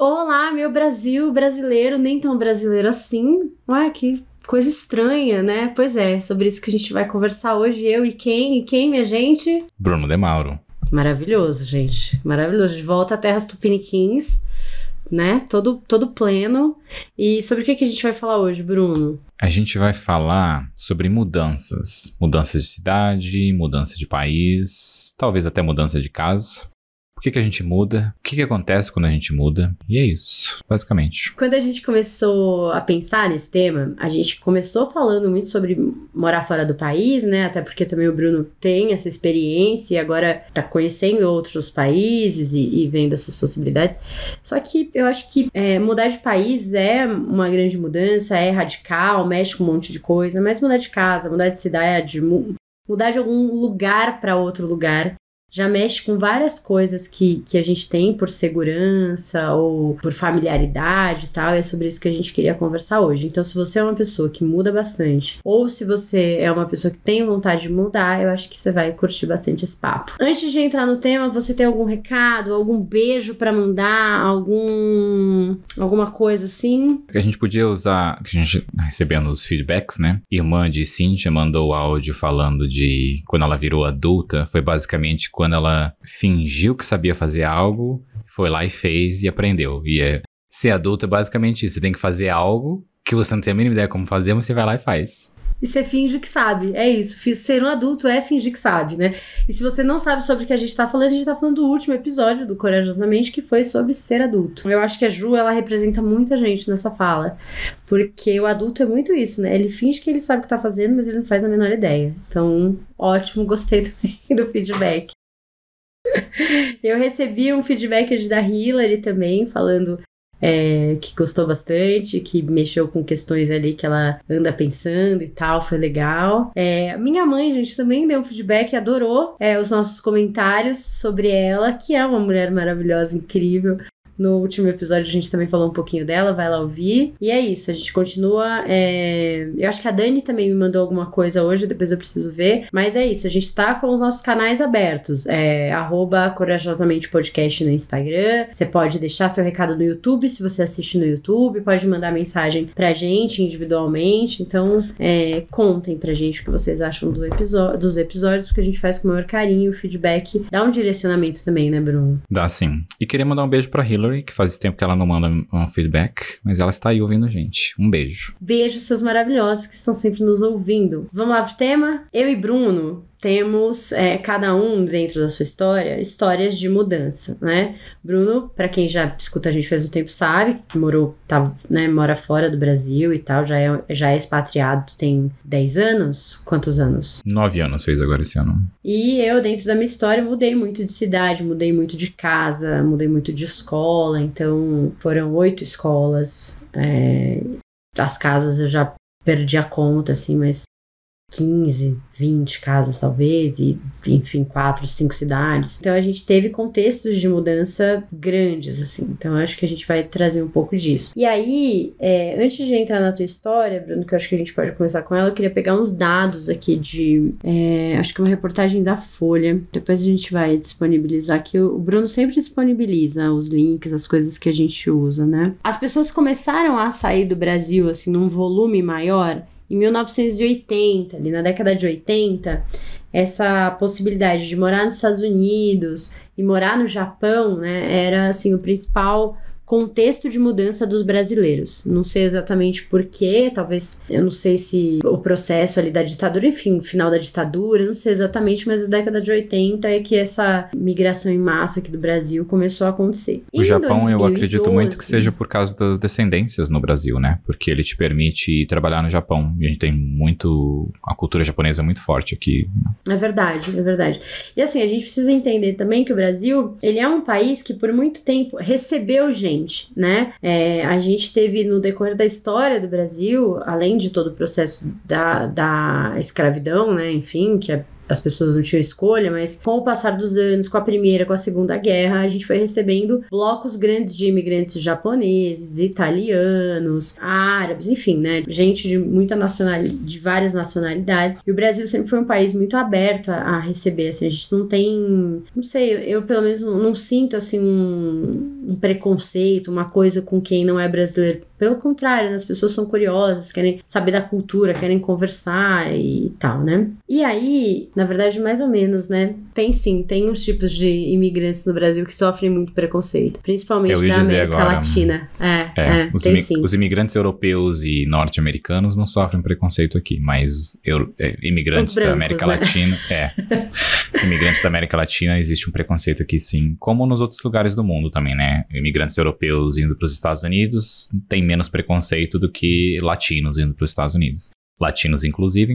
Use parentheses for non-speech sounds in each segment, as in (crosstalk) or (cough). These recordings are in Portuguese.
Olá, meu Brasil brasileiro, nem tão brasileiro assim. Ué, que coisa estranha, né? Pois é, sobre isso que a gente vai conversar hoje, eu e quem? E quem, minha gente? Bruno De Mauro. Maravilhoso, gente. Maravilhoso. De volta a terras tupiniquins, né? Todo, todo pleno. E sobre o que, que a gente vai falar hoje, Bruno? A gente vai falar sobre mudanças. Mudança de cidade, mudança de país, talvez até mudança de casa. Por que, que a gente muda? O que, que acontece quando a gente muda? E é isso, basicamente. Quando a gente começou a pensar nesse tema, a gente começou falando muito sobre morar fora do país, né? Até porque também o Bruno tem essa experiência e agora tá conhecendo outros países e, e vendo essas possibilidades. Só que eu acho que é, mudar de país é uma grande mudança, é radical, mexe com um monte de coisa, mas mudar de casa, mudar de cidade, mudar de algum lugar para outro lugar já mexe com várias coisas que, que a gente tem por segurança ou por familiaridade e tal. E é sobre isso que a gente queria conversar hoje. Então, se você é uma pessoa que muda bastante, ou se você é uma pessoa que tem vontade de mudar, eu acho que você vai curtir bastante esse papo. Antes de entrar no tema, você tem algum recado, algum beijo para mandar, algum alguma coisa assim? Que a gente podia usar, que a gente recebendo os feedbacks, né? Irmã de Cintia mandou áudio falando de quando ela virou adulta, foi basicamente quando ela fingiu que sabia fazer algo, foi lá e fez e aprendeu. E é, ser adulto é basicamente isso. Você tem que fazer algo que você não tem a mínima ideia como fazer, mas você vai lá e faz e você finge que sabe. É isso. Ser um adulto é fingir que sabe, né? E se você não sabe sobre o que a gente tá falando, a gente tá falando do último episódio do Corajosamente, que foi sobre ser adulto. Eu acho que a Ju, ela representa muita gente nessa fala. Porque o adulto é muito isso, né? Ele finge que ele sabe o que tá fazendo, mas ele não faz a menor ideia. Então, ótimo, gostei também (laughs) do feedback. Eu recebi um feedback da Hillary também, falando é, que gostou bastante, que mexeu com questões ali que ela anda pensando e tal, foi legal. É, minha mãe, gente, também deu um feedback, adorou é, os nossos comentários sobre ela, que é uma mulher maravilhosa, incrível. No último episódio a gente também falou um pouquinho dela, vai lá ouvir. E é isso, a gente continua. É... Eu acho que a Dani também me mandou alguma coisa hoje, depois eu preciso ver. Mas é isso, a gente tá com os nossos canais abertos. É corajosamente podcast no Instagram. Você pode deixar seu recado no YouTube, se você assiste no YouTube, pode mandar mensagem pra gente individualmente. Então, é, contem pra gente o que vocês acham do dos episódios, porque a gente faz com o maior carinho, feedback dá um direcionamento também, né, Bruno? Dá sim. E queria mandar um beijo pra Hillary que faz tempo que ela não manda um feedback, mas ela está aí ouvindo a gente. Um beijo. Beijo, seus maravilhosos que estão sempre nos ouvindo. Vamos lá pro tema? Eu e Bruno temos é, cada um dentro da sua história histórias de mudança, né? Bruno, para quem já escuta a gente faz um tempo sabe, morou, tá, né, mora fora do Brasil e tal, já é, já é expatriado, tem 10 anos? Quantos anos? 9 anos fez agora esse ano. E eu, dentro da minha história, mudei muito de cidade, mudei muito de casa, mudei muito de escola, então foram oito escolas. É, as casas eu já perdi a conta, assim, mas 15, 20 casas talvez, e enfim, quatro, cinco cidades. Então a gente teve contextos de mudança grandes, assim. Então acho que a gente vai trazer um pouco disso. E aí, é, antes de entrar na tua história, Bruno, que eu acho que a gente pode começar com ela, eu queria pegar uns dados aqui de. É, acho que uma reportagem da Folha. Depois a gente vai disponibilizar aqui. O Bruno sempre disponibiliza os links, as coisas que a gente usa, né? As pessoas começaram a sair do Brasil, assim, num volume maior em 1980, ali na década de 80, essa possibilidade de morar nos Estados Unidos e morar no Japão, né, era assim o principal contexto de mudança dos brasileiros. Não sei exatamente porquê, talvez eu não sei se o processo ali da ditadura, enfim, final da ditadura, não sei exatamente, mas a década de 80 é que essa migração em massa aqui do Brasil começou a acontecer. O em Japão 2012, eu acredito muito que seja por causa das descendências no Brasil, né? Porque ele te permite trabalhar no Japão. E a gente tem muito. A cultura japonesa é muito forte aqui. É verdade, é verdade. E assim, a gente precisa entender também que o Brasil, ele é um país que por muito tempo recebeu gente gente, né? É, a gente teve no decorrer da história do Brasil, além de todo o processo da, da escravidão, né? Enfim, que é as pessoas não tinham escolha, mas com o passar dos anos, com a primeira, com a segunda guerra, a gente foi recebendo blocos grandes de imigrantes japoneses, italianos, árabes, enfim, né? Gente de muita nacionalidade, de várias nacionalidades. E o Brasil sempre foi um país muito aberto a, a receber, assim, a gente não tem, não sei, eu pelo menos não, não sinto assim um, um preconceito, uma coisa com quem não é brasileiro pelo contrário, né? as pessoas são curiosas, querem saber da cultura, querem conversar e tal, né? E aí, na verdade, mais ou menos, né? Tem sim, tem uns tipos de imigrantes no Brasil que sofrem muito preconceito, principalmente da América agora, Latina. É, é, é os, tem sim. os imigrantes europeus e norte-americanos não sofrem preconceito aqui, mas eu, é, imigrantes brancos, da América né? Latina, (laughs) é. imigrantes da América Latina existe um preconceito aqui sim, como nos outros lugares do mundo também, né? Imigrantes europeus indo para os Estados Unidos tem menos preconceito do que latinos indo para os Estados Unidos. Latinos, inclusive,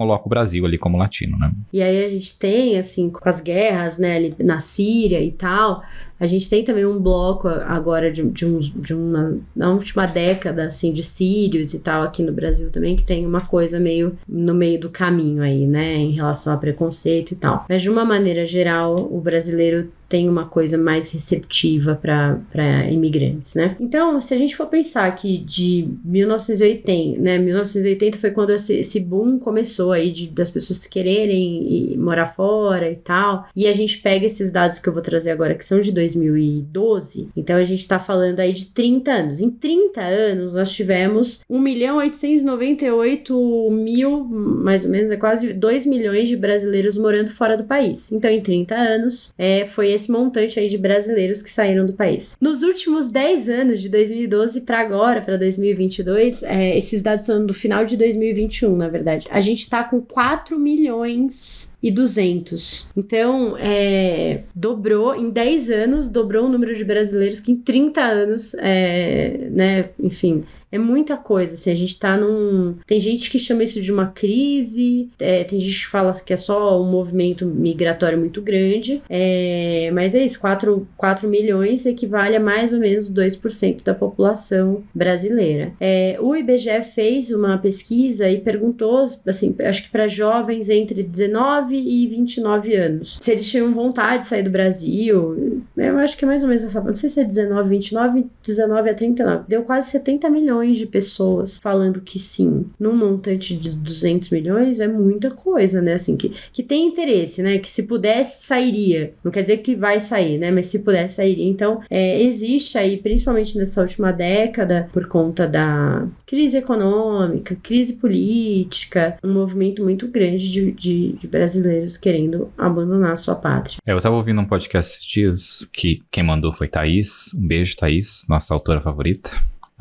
coloca o Brasil ali como latino, né? E aí a gente tem, assim, com as guerras, né, na Síria e tal, a gente tem também um bloco agora de, de, uns, de uma, na última década, assim, de sírios e tal, aqui no Brasil também, que tem uma coisa meio no meio do caminho aí, né, em relação a preconceito e tal. Mas de uma maneira geral, o brasileiro tem uma coisa mais receptiva para imigrantes, né? Então, se a gente for pensar que de 1980, né? 1980 foi quando esse, esse boom começou aí de, das pessoas quererem morar fora e tal. E a gente pega esses dados que eu vou trazer agora, que são de 2012. Então, a gente tá falando aí de 30 anos. Em 30 anos, nós tivemos 1 milhão 898 mil, mais ou menos, é quase 2 milhões de brasileiros morando fora do país. Então, em 30 anos, é, foi esse montante aí de brasileiros que saíram do país. Nos últimos 10 anos, de 2012 para agora, para 2022, é, esses dados são do final de 2021, na verdade. A gente tá com 4 milhões e 200. Então, é, dobrou, em 10 anos, dobrou o número de brasileiros que em 30 anos, é, né, enfim, é muita coisa, assim, a gente tá num... Tem gente que chama isso de uma crise, é, tem gente que fala que é só um movimento migratório muito grande, é, mas é isso, 4, 4 milhões equivale a mais ou menos 2% da população brasileira. É, o IBGE fez uma pesquisa e perguntou, assim, acho que para jovens entre 19 e 29 anos, se eles tinham vontade de sair do Brasil, eu acho que é mais ou menos essa, não sei se é 19, 29, 19 a 39, deu quase 70 milhões milhões de pessoas falando que sim, num montante de 200 milhões é muita coisa, né? Assim, que, que tem interesse, né? Que se pudesse, sairia. Não quer dizer que vai sair, né? Mas se pudesse, sairia. Então, é, existe aí, principalmente nessa última década, por conta da crise econômica, crise política, um movimento muito grande de, de, de brasileiros querendo abandonar a sua pátria. É, eu tava ouvindo um podcast esses dias que quem mandou foi Thaís. Um beijo, Thaís, nossa autora favorita.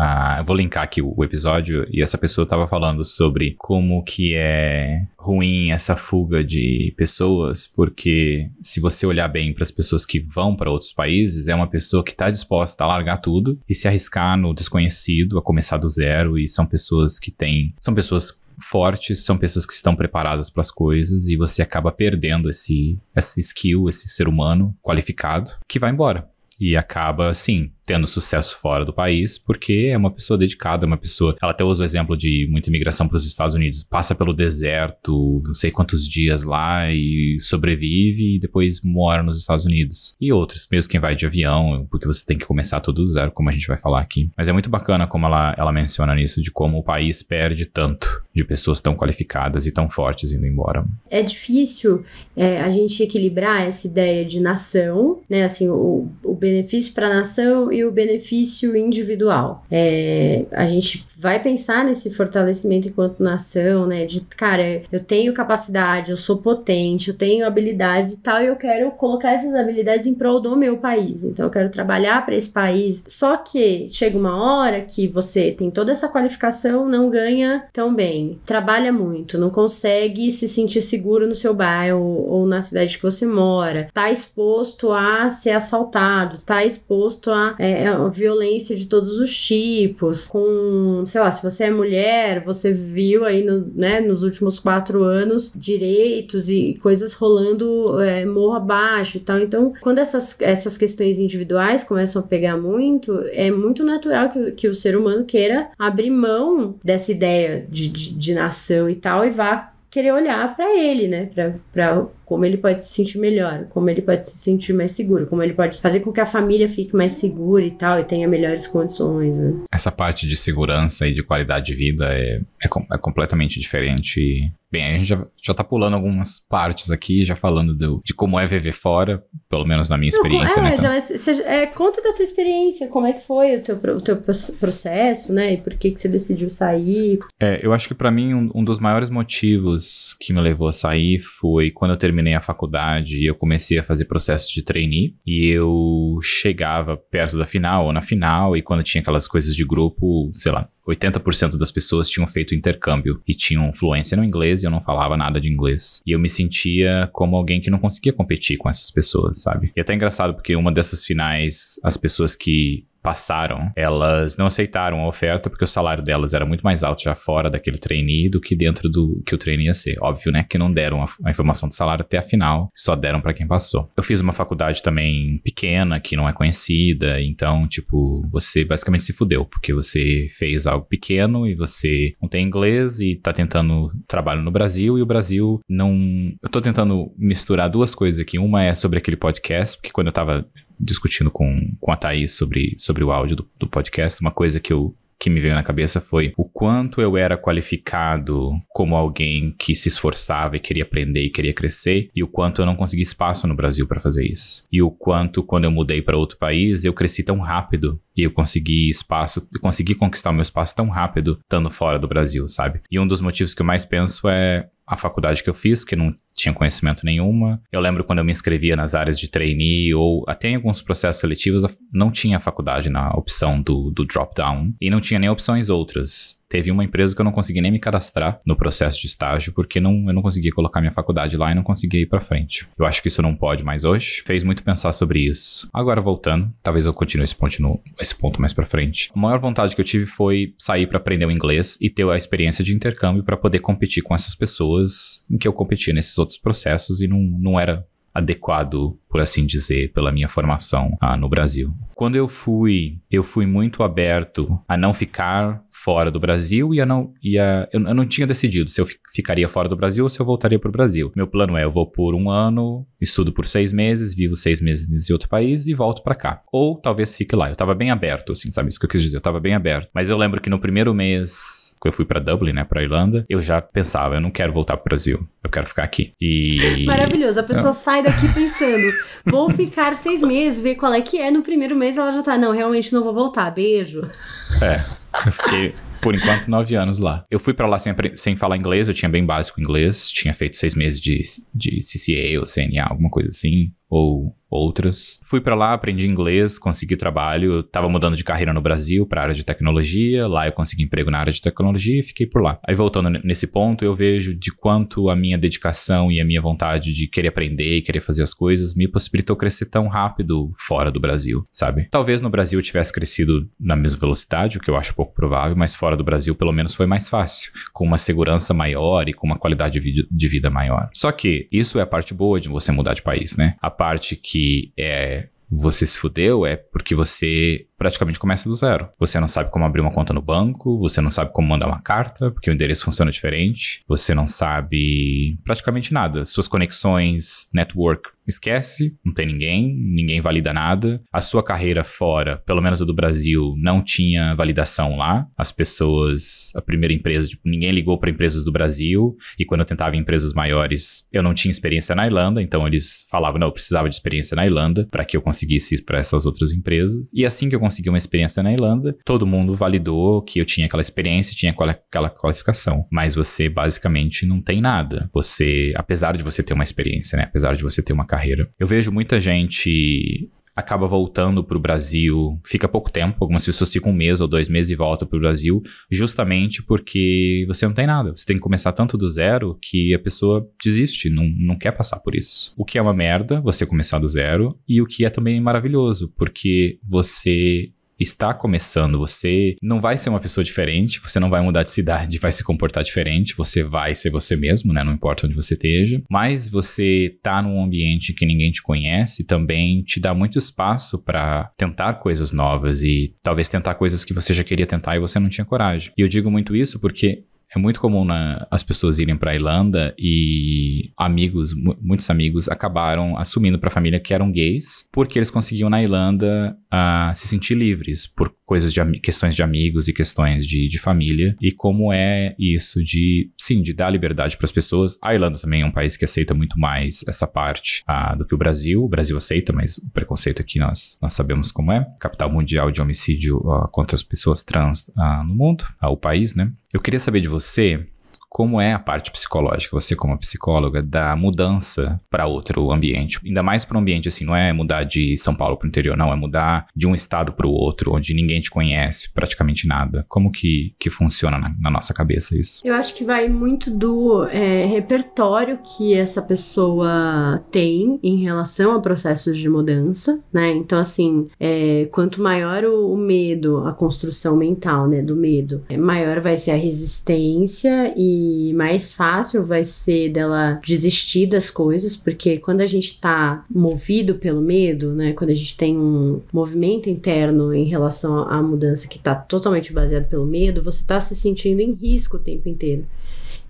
Ah, eu vou linkar aqui o, episódio e essa pessoa estava falando sobre como que é ruim essa fuga de pessoas, porque se você olhar bem para as pessoas que vão para outros países, é uma pessoa que está disposta a largar tudo e se arriscar no desconhecido, a começar do zero, e são pessoas que têm. São pessoas fortes, são pessoas que estão preparadas para as coisas e você acaba perdendo esse, esse skill, esse ser humano qualificado que vai embora. E acaba, assim, tendo sucesso fora do país, porque é uma pessoa dedicada, uma pessoa. Ela até usa o exemplo de muita imigração para os Estados Unidos. Passa pelo deserto, não sei quantos dias lá e sobrevive e depois mora nos Estados Unidos. E outros, mesmo quem vai de avião, porque você tem que começar tudo do zero, como a gente vai falar aqui. Mas é muito bacana como ela, ela menciona nisso, de como o país perde tanto de pessoas tão qualificadas e tão fortes indo embora. É difícil é, a gente equilibrar essa ideia de nação, né? Assim, o, o benefício para a nação e o benefício individual. É, a gente vai pensar nesse fortalecimento enquanto nação, né? De, cara, eu tenho capacidade, eu sou potente, eu tenho habilidades e tal, e eu quero colocar essas habilidades em prol do meu país. Então, eu quero trabalhar para esse país. Só que chega uma hora que você tem toda essa qualificação, não ganha tão bem, trabalha muito, não consegue se sentir seguro no seu bairro ou na cidade que você mora, tá exposto a ser assaltado, tá exposto a é, é violência de todos os tipos, com, sei lá, se você é mulher, você viu aí no, né, nos últimos quatro anos direitos e coisas rolando é, morro abaixo e tal. Então, quando essas, essas questões individuais começam a pegar muito, é muito natural que, que o ser humano queira abrir mão dessa ideia de, de, de nação e tal e vá querer olhar para ele, né? Para como ele pode se sentir melhor, como ele pode se sentir mais seguro, como ele pode fazer com que a família fique mais segura e tal, e tenha melhores condições, né? Essa parte de segurança e de qualidade de vida é, é, é completamente diferente. Bem, a gente já, já tá pulando algumas partes aqui, já falando do, de como é viver fora, pelo menos na minha experiência, Não, é, né? Então... Já, é, conta da tua experiência, como é que foi o teu, o teu processo, né? E por que, que você decidiu sair. É, eu acho que para mim um, um dos maiores motivos que me levou a sair foi quando eu terminei terminei a faculdade, eu comecei a fazer processos de trainee e eu chegava perto da final ou na final e quando tinha aquelas coisas de grupo, sei lá, 80% das pessoas tinham feito intercâmbio e tinham fluência no inglês e eu não falava nada de inglês. E eu me sentia como alguém que não conseguia competir com essas pessoas, sabe? E é até engraçado porque uma dessas finais, as pessoas que passaram, elas não aceitaram a oferta porque o salário delas era muito mais alto já fora daquele trainee do que dentro do que o trainee ia ser. Óbvio, né, que não deram a, a informação do salário até a final, só deram para quem passou. Eu fiz uma faculdade também pequena, que não é conhecida, então, tipo, você basicamente se fudeu, porque você fez algo pequeno e você não tem inglês e tá tentando trabalho no Brasil e o Brasil não... Eu tô tentando misturar duas coisas aqui. Uma é sobre aquele podcast, porque quando eu tava discutindo com, com a Thaís sobre, sobre o áudio do, do podcast, uma coisa que eu que me veio na cabeça foi o quanto eu era qualificado como alguém que se esforçava e queria aprender e queria crescer, e o quanto eu não consegui espaço no Brasil para fazer isso. E o quanto, quando eu mudei para outro país, eu cresci tão rápido e eu consegui espaço, consegui conquistar o meu espaço tão rápido estando fora do Brasil, sabe? E um dos motivos que eu mais penso é a faculdade que eu fiz, que não tinha conhecimento nenhuma. Eu lembro quando eu me inscrevia nas áreas de trainee ou até em alguns processos seletivos, não tinha faculdade na opção do, do drop-down e não tinha nem opções outras. Teve uma empresa que eu não consegui nem me cadastrar no processo de estágio porque não, eu não conseguia colocar minha faculdade lá e não conseguia ir para frente. Eu acho que isso não pode mais hoje. Fez muito pensar sobre isso. Agora voltando, talvez eu continue esse ponto, no, esse ponto mais para frente. A maior vontade que eu tive foi sair para aprender o inglês e ter a experiência de intercâmbio para poder competir com essas pessoas em que eu competia nesses outros processos e não, não era adequado, por assim dizer, pela minha formação ah, no Brasil. Quando eu fui, eu fui muito aberto a não ficar fora do Brasil e a não, e a, eu, eu não tinha decidido se eu ficaria fora do Brasil ou se eu voltaria para o Brasil. Meu plano é, eu vou por um ano, estudo por seis meses, vivo seis meses em outro país e volto para cá. Ou talvez fique lá. Eu tava bem aberto, assim, sabe? Isso que eu quis dizer, eu tava bem aberto. Mas eu lembro que no primeiro mês, que eu fui para Dublin, né, para Irlanda, eu já pensava, eu não quero voltar pro Brasil, eu quero ficar aqui. E... (laughs) Maravilhoso, a pessoa sai daqui pensando, vou ficar seis meses, ver qual é que é. No primeiro mês ela já tá, não, realmente não vou voltar, beijo. É, eu fiquei por enquanto, nove anos lá. Eu fui para lá sem, sem falar inglês, eu tinha bem básico inglês, tinha feito seis meses de, de CCA ou CNA, alguma coisa assim, ou outras. Fui para lá, aprendi inglês, consegui trabalho. Eu tava mudando de carreira no Brasil para área de tecnologia. Lá eu consegui emprego na área de tecnologia e fiquei por lá. Aí voltando nesse ponto, eu vejo de quanto a minha dedicação e a minha vontade de querer aprender e querer fazer as coisas me possibilitou crescer tão rápido fora do Brasil, sabe? Talvez no Brasil eu tivesse crescido na mesma velocidade, o que eu acho pouco provável, mas fora do Brasil pelo menos foi mais fácil, com uma segurança maior e com uma qualidade de vida maior. Só que isso é a parte boa de você mudar de país, né? A parte que é você se fudeu é porque você praticamente começa do zero. Você não sabe como abrir uma conta no banco, você não sabe como mandar uma carta, porque o endereço funciona diferente, você não sabe praticamente nada. Suas conexões, network, esquece, não tem ninguém, ninguém valida nada. A sua carreira fora, pelo menos a do Brasil, não tinha validação lá. As pessoas, a primeira empresa, tipo, ninguém ligou para empresas do Brasil, e quando eu tentava em empresas maiores, eu não tinha experiência na Irlanda, então eles falavam, não, eu precisava de experiência na Irlanda para que eu conseguisse ir para essas outras empresas. E assim que eu consegui uma experiência na Irlanda, todo mundo validou que eu tinha aquela experiência, tinha aquela qualificação. Mas você basicamente não tem nada. Você, apesar de você ter uma experiência, né? Apesar de você ter uma carreira. Eu vejo muita gente acaba voltando para o Brasil, fica pouco tempo, algumas pessoas ficam um mês ou dois meses e voltam para o Brasil, justamente porque você não tem nada. Você tem que começar tanto do zero que a pessoa desiste, não, não quer passar por isso. O que é uma merda, você começar do zero, e o que é também maravilhoso, porque você está começando, você não vai ser uma pessoa diferente, você não vai mudar de cidade, vai se comportar diferente, você vai ser você mesmo, né? Não importa onde você esteja, mas você tá num ambiente que ninguém te conhece também te dá muito espaço para tentar coisas novas e talvez tentar coisas que você já queria tentar e você não tinha coragem. E eu digo muito isso porque é muito comum na, as pessoas irem para Irlanda e amigos, muitos amigos acabaram assumindo para a família que eram gays, porque eles conseguiam na Irlanda uh, se sentir livres por coisas de questões de amigos e questões de, de família e como é isso de sim de dar liberdade para as pessoas. A Irlanda também é um país que aceita muito mais essa parte uh, do que o Brasil. O Brasil aceita, mas o preconceito aqui nós nós sabemos como é. Capital mundial de homicídio uh, contra as pessoas trans no mundo, o país, né? Eu queria saber de você como é a parte psicológica, você como psicóloga, da mudança para outro ambiente. Ainda mais para um ambiente assim, não é mudar de São Paulo para o interior, não, é mudar de um estado para o outro, onde ninguém te conhece, praticamente nada. Como que, que funciona na, na nossa cabeça isso? Eu acho que vai muito do é, repertório que essa pessoa tem em relação a processos de mudança, né? Então, assim, é, quanto maior o, o, medo, a construção mental, né, do medo, é, maior vai ser a resistência e mais fácil vai ser dela desistir das coisas, porque quando a gente tá movido pelo medo, né, quando a gente tem um movimento interno em relação à mudança que tá totalmente baseado pelo medo, você tá se sentindo em risco o tempo inteiro.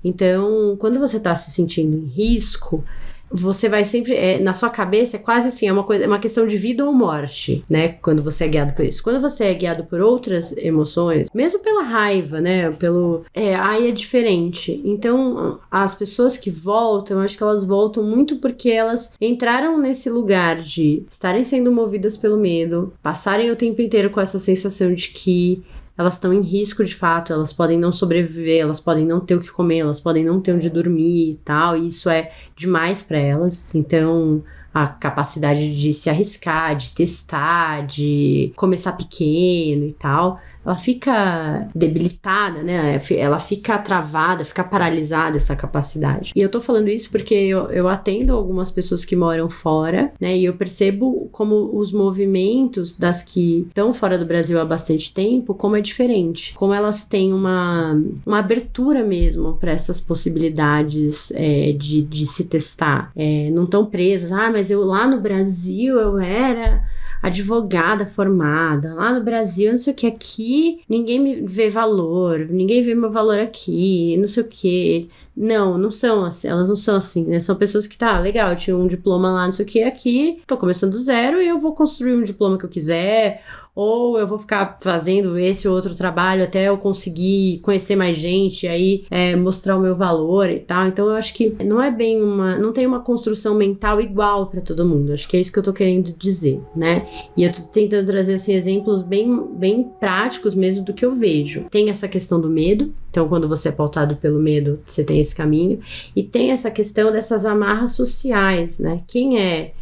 Então, quando você tá se sentindo em risco, você vai sempre. É, na sua cabeça é quase assim, é uma, coisa, é uma questão de vida ou morte, né? Quando você é guiado por isso. Quando você é guiado por outras emoções, mesmo pela raiva, né? Pelo. É, aí é diferente. Então, as pessoas que voltam, eu acho que elas voltam muito porque elas entraram nesse lugar de estarem sendo movidas pelo medo, passarem o tempo inteiro com essa sensação de que elas estão em risco de fato, elas podem não sobreviver, elas podem não ter o que comer, elas podem não ter onde dormir e tal, e isso é demais para elas. Então, a capacidade de se arriscar, de testar, de começar pequeno e tal, ela fica debilitada, né? Ela fica travada, fica paralisada essa capacidade. E eu tô falando isso porque eu, eu atendo algumas pessoas que moram fora, né? E eu percebo como os movimentos das que estão fora do Brasil há bastante tempo, como é diferente. Como elas têm uma, uma abertura mesmo para essas possibilidades é, de, de se testar. É, não tão presas, ah, mas eu lá no Brasil eu era advogada formada, lá no Brasil, não sei o que, aqui ninguém me vê valor, ninguém vê meu valor aqui, não sei o que. Não, não são assim, elas não são assim, né? São pessoas que, tá, legal, eu tinha um diploma lá, não sei o que, aqui, tô começando do zero e eu vou construir um diploma que eu quiser, ou eu vou ficar fazendo esse ou outro trabalho até eu conseguir conhecer mais gente, aí é, mostrar o meu valor e tal. Então eu acho que não é bem uma. não tem uma construção mental igual para todo mundo. Acho que é isso que eu tô querendo dizer, né? E eu tô tentando trazer assim, exemplos bem, bem práticos mesmo do que eu vejo. Tem essa questão do medo, então, quando você é pautado pelo medo, você tem esse caminho. E tem essa questão dessas amarras sociais, né? Quem é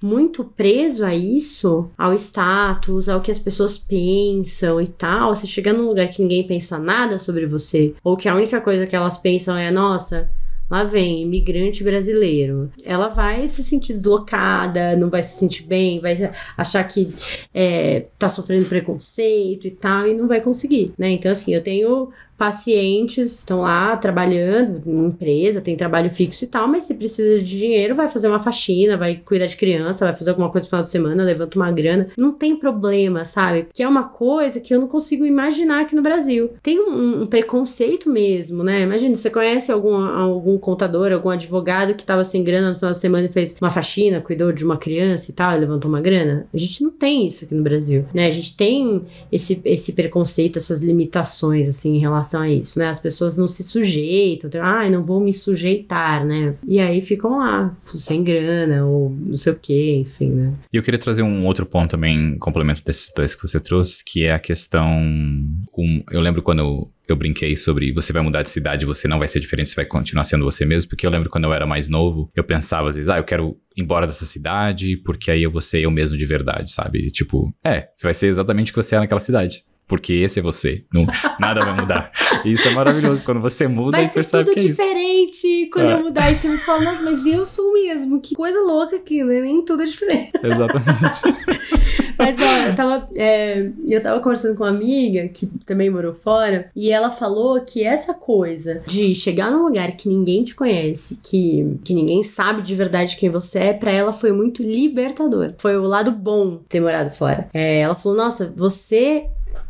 muito preso a isso, ao status, ao que as pessoas pensam e tal, você chega num lugar que ninguém pensa nada sobre você, ou que a única coisa que elas pensam é, nossa, Lá vem, imigrante brasileiro. Ela vai se sentir deslocada, não vai se sentir bem, vai achar que é, tá sofrendo preconceito e tal, e não vai conseguir, né? Então, assim, eu tenho pacientes estão lá trabalhando em empresa, tem trabalho fixo e tal, mas se precisa de dinheiro, vai fazer uma faxina, vai cuidar de criança, vai fazer alguma coisa no final de semana, levanta uma grana. Não tem problema, sabe? Que é uma coisa que eu não consigo imaginar aqui no Brasil. Tem um, um preconceito mesmo, né? Imagina, você conhece algum, algum contador, algum advogado que tava sem grana no final de semana e fez uma faxina, cuidou de uma criança e tal, e levantou uma grana? A gente não tem isso aqui no Brasil, né? A gente tem esse, esse preconceito, essas limitações, assim, em relação relação a isso, né? As pessoas não se sujeitam, ai, ah, não vou me sujeitar, né? E aí ficam lá, sem grana, ou não sei o que, enfim, né? E eu queria trazer um outro ponto também, complemento desses dois que você trouxe, que é a questão. Um, eu lembro quando eu, eu brinquei sobre você vai mudar de cidade, você não vai ser diferente, você vai continuar sendo você mesmo, porque eu lembro quando eu era mais novo, eu pensava às vezes, ah, eu quero ir embora dessa cidade, porque aí eu vou ser eu mesmo de verdade, sabe? Tipo, é, você vai ser exatamente o que você é naquela cidade porque esse é você. Não, nada vai mudar. Isso é maravilhoso. Quando você muda vai e percebe que é isso. diferente quando é. eu mudar. E você me fala, nossa, mas eu sou mesmo. Que coisa louca aqui, né? Nem tudo é diferente. (laughs) Exatamente. (laughs) Mas, ó, eu tava, é, eu tava conversando com uma amiga que também morou fora e ela falou que essa coisa de chegar num lugar que ninguém te conhece, que, que ninguém sabe de verdade quem você é, pra ela foi muito libertador. Foi o lado bom ter morado fora. É, ela falou, nossa, você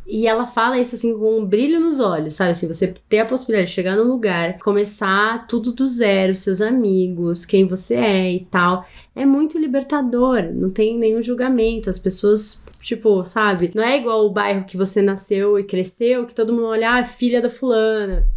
E ela fala isso assim com um brilho nos olhos, sabe? Assim, você ter a possibilidade de chegar num lugar, começar tudo do zero, seus amigos, quem você é e tal. É muito libertador, não tem nenhum julgamento. As pessoas, tipo, sabe? Não é igual o bairro que você nasceu e cresceu, que todo mundo olha, ah, filha da fulana.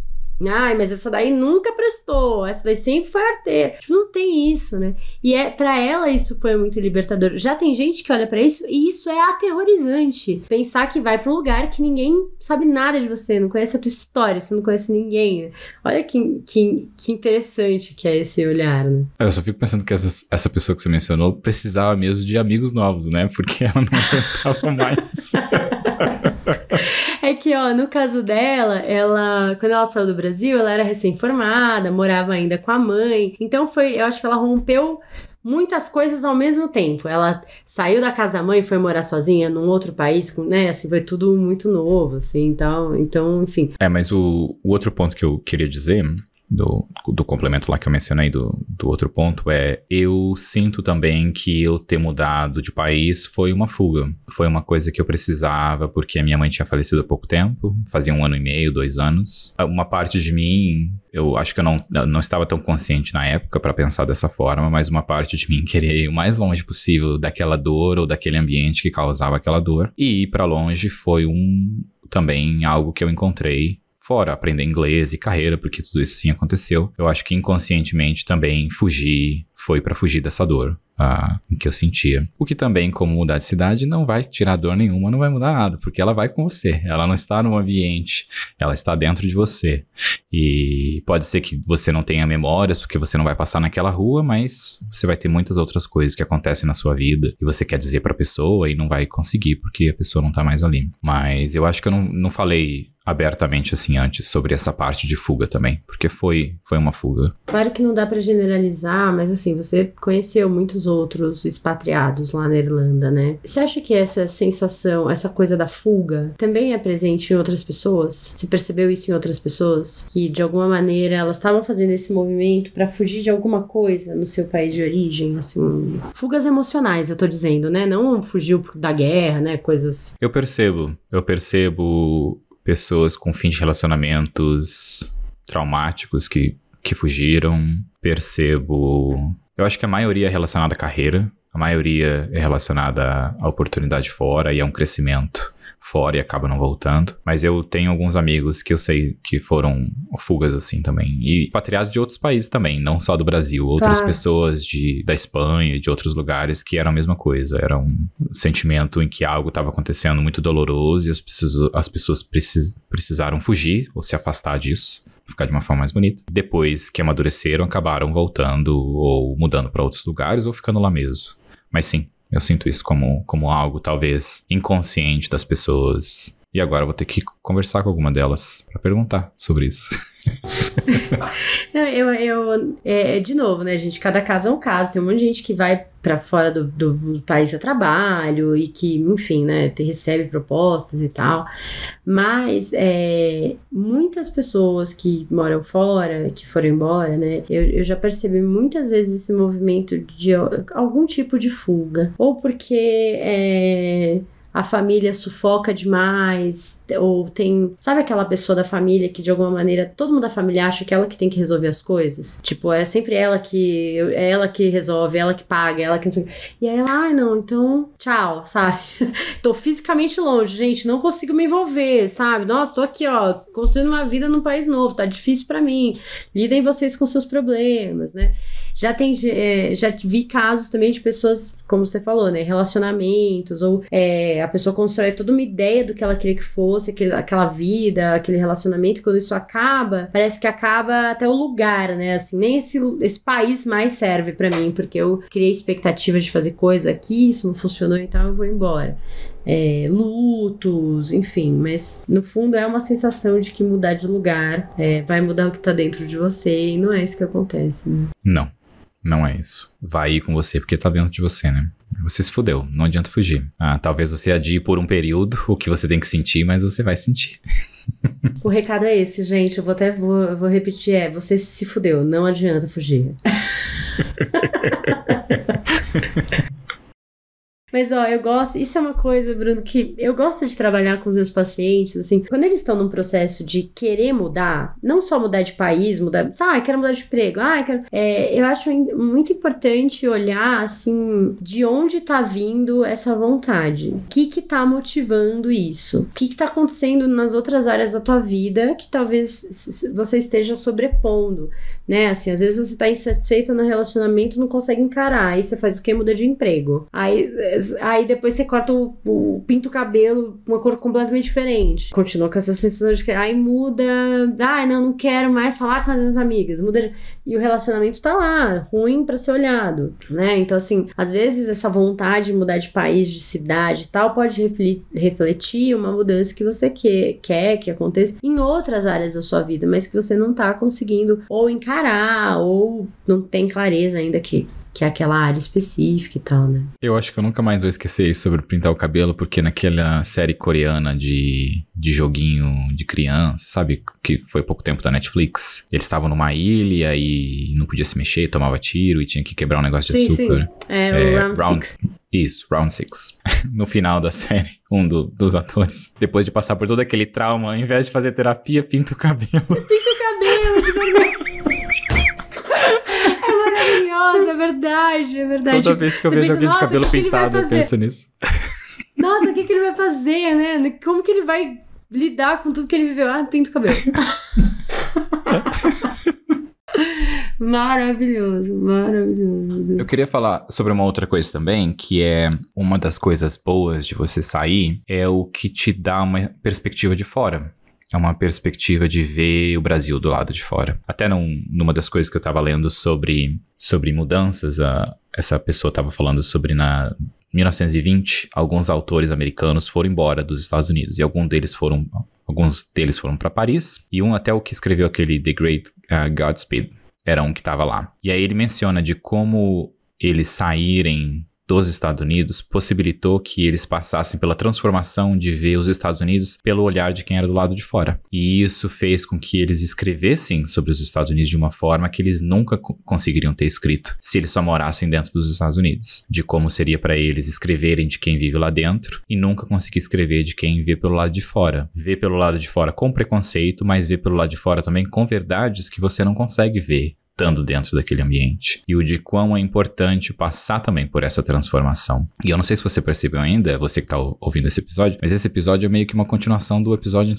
Ai, mas essa daí nunca prestou, essa daí sempre foi arteira. Tipo, não tem isso, né? E é para ela isso foi muito libertador. Já tem gente que olha para isso e isso é aterrorizante. Pensar que vai para um lugar que ninguém sabe nada de você, não conhece a tua história, você não conhece ninguém. Né? Olha que, que, que interessante que é esse olhar, né? Eu só fico pensando que essa, essa pessoa que você mencionou precisava mesmo de amigos novos, né? Porque (laughs) ela não aguentava mais. (laughs) é que, ó, no caso dela, ela, quando ela saiu do Brasil, ela era recém-formada, morava ainda com a mãe. Então foi, eu acho que ela rompeu muitas coisas ao mesmo tempo. Ela saiu da casa da mãe foi morar sozinha num outro país, né? Assim, foi tudo muito novo, assim, então, então, enfim. É, mas o, o outro ponto que eu queria dizer do, do complemento lá que eu mencionei do, do outro ponto é eu sinto também que eu ter mudado de país foi uma fuga. Foi uma coisa que eu precisava porque a minha mãe tinha falecido há pouco tempo, fazia um ano e meio, dois anos. Uma parte de mim, eu acho que eu não, não estava tão consciente na época para pensar dessa forma, mas uma parte de mim (laughs) queria ir o mais longe possível daquela dor ou daquele ambiente que causava aquela dor. E ir para longe foi um também algo que eu encontrei fora aprender inglês e carreira, porque tudo isso sim aconteceu. Eu acho que inconscientemente também fugir foi para fugir dessa dor uh, que eu sentia. O que também, como mudar de cidade, não vai tirar dor nenhuma, não vai mudar nada, porque ela vai com você. Ela não está no ambiente, ela está dentro de você. E pode ser que você não tenha memórias, porque você não vai passar naquela rua, mas você vai ter muitas outras coisas que acontecem na sua vida e você quer dizer para a pessoa e não vai conseguir porque a pessoa não tá mais ali. Mas eu acho que eu não, não falei abertamente assim antes sobre essa parte de fuga também, porque foi foi uma fuga. Claro que não dá para generalizar, mas assim, você conheceu muitos outros expatriados lá na Irlanda, né? Você acha que essa sensação, essa coisa da fuga também é presente em outras pessoas? Você percebeu isso em outras pessoas que de alguma maneira elas estavam fazendo esse movimento para fugir de alguma coisa no seu país de origem, assim, fugas emocionais, eu tô dizendo, né? Não fugiu da guerra, né, coisas. Eu percebo, eu percebo pessoas com fim de relacionamentos traumáticos que, que fugiram. Percebo. Eu acho que a maioria é relacionada à carreira, a maioria é relacionada à oportunidade fora e a um crescimento fora e acaba não voltando. Mas eu tenho alguns amigos que eu sei que foram fugas assim também. E patriados de outros países também, não só do Brasil. Outras pessoas de, da Espanha e de outros lugares que eram a mesma coisa. Era um sentimento em que algo estava acontecendo muito doloroso e as, pessoas, as pessoas precis, precisaram fugir ou se afastar disso ficar de uma forma mais bonita. Depois que amadureceram, acabaram voltando ou mudando para outros lugares ou ficando lá mesmo. Mas sim, eu sinto isso como, como algo talvez inconsciente das pessoas. E agora vou ter que conversar com alguma delas para perguntar sobre isso. (laughs) Não, eu, eu é, de novo, né, gente? Cada caso é um caso. Tem um monte de gente que vai para fora do, do, do, país a trabalho e que, enfim, né, te recebe propostas e tal. Mas é, muitas pessoas que moram fora, que foram embora, né, eu, eu já percebi muitas vezes esse movimento de algum tipo de fuga. Ou porque é a família sufoca demais, ou tem. Sabe aquela pessoa da família que de alguma maneira todo mundo da família acha que é ela que tem que resolver as coisas? Tipo, é sempre ela que. É ela que resolve, é ela que paga, é ela que. E aí ela, ai ah, não, então tchau, (laughs) sabe? tô fisicamente longe, gente, não consigo me envolver, sabe? Nossa, tô aqui, ó, construindo uma vida num país novo, tá difícil para mim. Lidem vocês com seus problemas, né? Já tem. É, já vi casos também de pessoas, como você falou, né? Relacionamentos, ou. É, a pessoa constrói toda uma ideia do que ela queria que fosse, aquele, aquela vida, aquele relacionamento, e quando isso acaba, parece que acaba até o lugar, né? Assim, nem esse, esse país mais serve para mim, porque eu criei expectativa de fazer coisa aqui, isso não funcionou, então eu vou embora. É, lutos, enfim, mas no fundo é uma sensação de que mudar de lugar é, vai mudar o que tá dentro de você e não é isso que acontece, né? Não, não é isso. Vai ir com você porque tá dentro de você, né? Você se fudeu, não adianta fugir. Ah, talvez você adie por um período o que você tem que sentir, mas você vai sentir. (laughs) o recado é esse, gente. Eu vou até vou, vou repetir: é você se fudeu, não adianta fugir. (laughs) Mas, ó, eu gosto. Isso é uma coisa, Bruno, que eu gosto de trabalhar com os meus pacientes, assim. Quando eles estão num processo de querer mudar, não só mudar de país, mudar. Ah, quero mudar de emprego. Ah, quero. É, eu acho muito importante olhar, assim, de onde tá vindo essa vontade. O que que tá motivando isso? O que que tá acontecendo nas outras áreas da tua vida que talvez você esteja sobrepondo, né? Assim, às vezes você tá insatisfeito no relacionamento, não consegue encarar. Aí você faz o quê? Muda de emprego. Aí Aí depois você corta o, o pinta o cabelo, uma cor completamente diferente. Continua com essa sensação de que aí muda. Ah, não, não quero mais falar com as minhas amigas. Muda de... E o relacionamento tá lá, ruim para ser olhado, né? Então, assim, às vezes essa vontade de mudar de país, de cidade e tal, pode refletir uma mudança que você quer, quer que aconteça em outras áreas da sua vida, mas que você não tá conseguindo ou encarar, ou não tem clareza ainda que que é aquela área específica e tal, né? Eu acho que eu nunca mais vou esquecer isso sobre pintar o cabelo, porque naquela série coreana de, de joguinho de criança, sabe? Que foi pouco tempo da Netflix. Eles estavam numa ilha e não podia se mexer, tomava tiro e tinha que quebrar um negócio de sim, açúcar. Sim. É, é Round, round Six. Isso, Round Six. (laughs) no final da série, um do, dos atores, depois de passar por todo aquele trauma, ao invés de fazer terapia, pinta o cabelo. Pinta o cabelo, de maravilhosa, é verdade, é verdade. Toda vez que eu vejo alguém de cabelo pintado, eu penso nisso. (laughs) Nossa, o que, que ele vai fazer, né? Como que ele vai lidar com tudo que ele viveu? Ah, pinta o cabelo. (laughs) Maravilhoso, maravilhoso. Eu queria falar sobre uma outra coisa também, que é uma das coisas boas de você sair, é o que te dá uma perspectiva de fora é uma perspectiva de ver o Brasil do lado de fora. Até num, numa das coisas que eu estava lendo sobre, sobre mudanças, a, essa pessoa estava falando sobre na 1920, alguns autores americanos foram embora dos Estados Unidos e alguns deles foram alguns deles foram para Paris e um até o que escreveu aquele The Great uh, Godspeed era um que estava lá. E aí ele menciona de como eles saírem dos Estados Unidos possibilitou que eles passassem pela transformação de ver os Estados Unidos pelo olhar de quem era do lado de fora. E isso fez com que eles escrevessem sobre os Estados Unidos de uma forma que eles nunca conseguiriam ter escrito se eles só morassem dentro dos Estados Unidos. De como seria para eles escreverem de quem vive lá dentro e nunca conseguir escrever de quem vê pelo lado de fora. Ver pelo lado de fora com preconceito, mas ver pelo lado de fora também com verdades que você não consegue ver estando dentro daquele ambiente. E o de quão é importante passar também por essa transformação. E eu não sei se você percebeu ainda, você que está ouvindo esse episódio, mas esse episódio é meio que uma continuação do episódio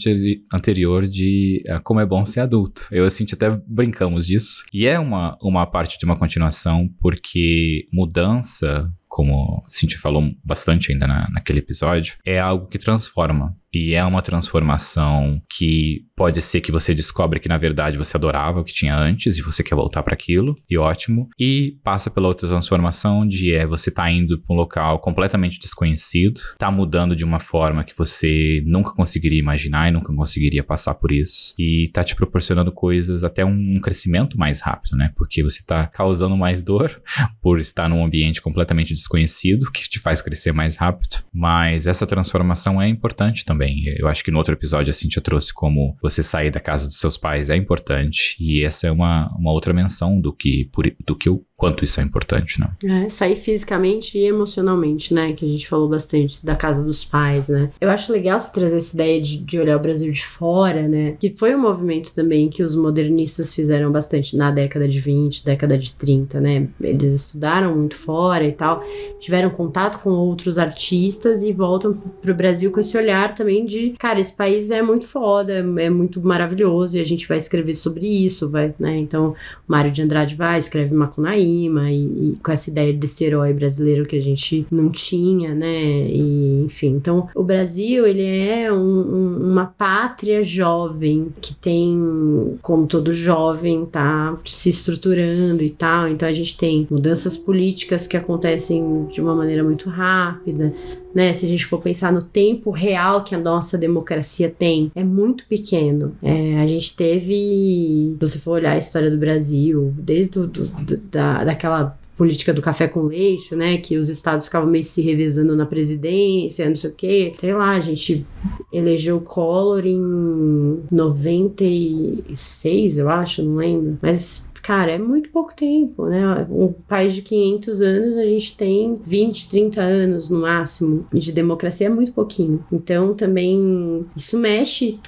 anterior de uh, Como é Bom Ser Adulto. Eu e a Cintia até brincamos disso. E é uma, uma parte de uma continuação porque mudança como Cintia falou bastante ainda na, naquele episódio, é algo que transforma. E é uma transformação que pode ser que você descobre que na verdade você adorava o que tinha antes e você quer voltar para aquilo, e ótimo. E passa pela outra transformação de é você tá indo para um local completamente desconhecido, tá mudando de uma forma que você nunca conseguiria imaginar e nunca conseguiria passar por isso. E tá te proporcionando coisas até um, crescimento mais rápido, né? Porque você tá causando mais dor (laughs) por estar num ambiente completamente desconhecido, que te faz crescer mais rápido. Mas essa transformação é importante também também. Eu acho que no outro episódio a Cintia trouxe como você sair da casa dos seus pais é importante. E essa é uma, uma outra menção do que, por, do que o quanto isso é importante, né? É, sair fisicamente e emocionalmente, né? Que a gente falou bastante da casa dos pais, né? Eu acho legal você trazer essa ideia de, de olhar o Brasil de fora, né? Que foi um movimento também que os modernistas fizeram bastante na década de 20, década de 30, né? Eles estudaram muito fora e tal, tiveram contato com outros artistas e voltam pro Brasil com esse olhar também de, cara, esse país é muito foda, é muito maravilhoso e a gente vai escrever sobre isso, vai, né? Então, Mário de Andrade vai, escreve Macunaí, e, e, com essa ideia desse herói brasileiro que a gente não tinha, né? E, enfim, então o Brasil ele é um, um, uma pátria jovem que tem, como todo jovem, tá se estruturando e tal. Então a gente tem mudanças políticas que acontecem de uma maneira muito rápida, né? Se a gente for pensar no tempo real que a nossa democracia tem, é muito pequeno. É, a gente teve, se você for olhar a história do Brasil, desde do, do, da, daquela política do café com leite, né? Que os estados ficavam meio se revezando na presidência, não sei o quê. Sei lá, a gente elegeu o Collor em 96, eu acho, não lembro. Mas cara, é muito pouco tempo, né? Um país de 500 anos, a gente tem 20, 30 anos no máximo de democracia, é muito pouquinho. Então, também, isso mexe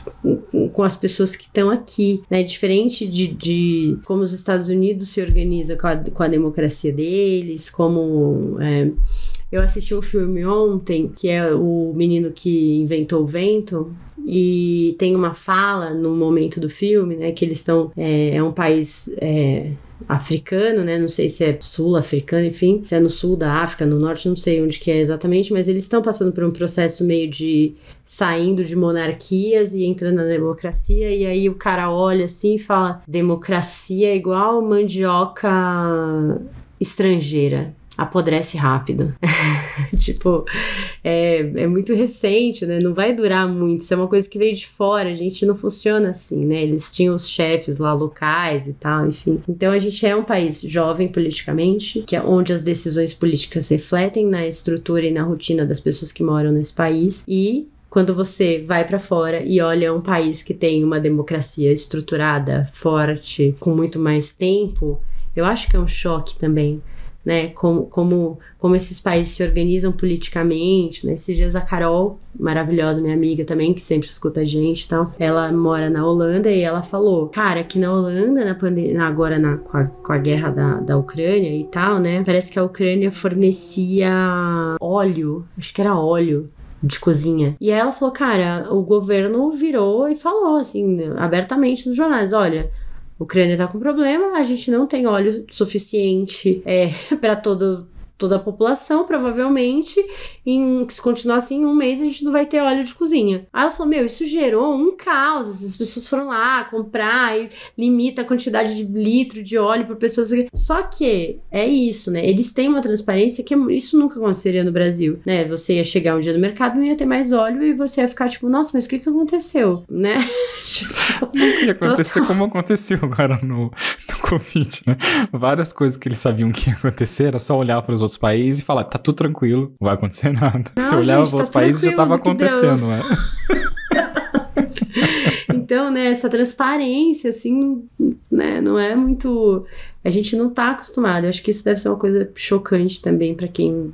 com as pessoas que estão aqui, né? Diferente de, de como os Estados Unidos se organizam com a, com a democracia deles, como. É, eu assisti um filme ontem, que é o menino que inventou o vento, e tem uma fala no momento do filme, né, que eles estão. É, é, um país. É, africano, né? Não sei se é sul-africano, enfim, se é no sul da África, no norte, não sei onde que é exatamente, mas eles estão passando por um processo meio de saindo de monarquias e entrando na democracia, e aí o cara olha assim e fala: democracia é igual mandioca estrangeira apodrece rápido. (laughs) tipo, é, é muito recente, né? Não vai durar muito. Isso é uma coisa que veio de fora. A gente não funciona assim, né? Eles tinham os chefes lá locais e tal, enfim. Então a gente é um país jovem politicamente, que é onde as decisões políticas refletem na estrutura e na rotina das pessoas que moram nesse país e quando você vai para fora e olha um país que tem uma democracia estruturada, forte, com muito mais tempo, eu acho que é um choque também né? Como, como, como esses países se organizam politicamente, né? Esses dias a Carol, maravilhosa, minha amiga também, que sempre escuta a gente e tal, ela mora na Holanda e ela falou, cara, aqui na Holanda, na pandemia, agora na, com, a, com a guerra da, da Ucrânia e tal, né? Parece que a Ucrânia fornecia óleo, acho que era óleo de cozinha. E aí ela falou, cara, o governo virou e falou assim, abertamente nos jornais, olha, Ucrânia tá com problema, a gente não tem óleo suficiente é, (laughs) para todo toda a população, provavelmente, em, se continuar assim, em um mês a gente não vai ter óleo de cozinha. Aí ela falou: Meu, isso gerou um caos. As pessoas foram lá comprar e limita a quantidade de litro de óleo por pessoas. Só que é isso, né? Eles têm uma transparência que é, isso nunca aconteceria no Brasil, né? Você ia chegar um dia no mercado, não ia ter mais óleo e você ia ficar tipo, nossa, mas o que, que aconteceu, (laughs) né? tipo, não ia acontecer total. como aconteceu agora no, no Covid, né? Várias coisas que eles sabiam que ia acontecer, era só olhar para os outros países e falar, tá tudo tranquilo, não vai acontecer (laughs) nada. Não, Se olhar os outros tá países já tava acontecendo, né? (laughs) então, né, essa transparência, assim, né, não é muito. A gente não tá acostumado. Eu acho que isso deve ser uma coisa chocante também para quem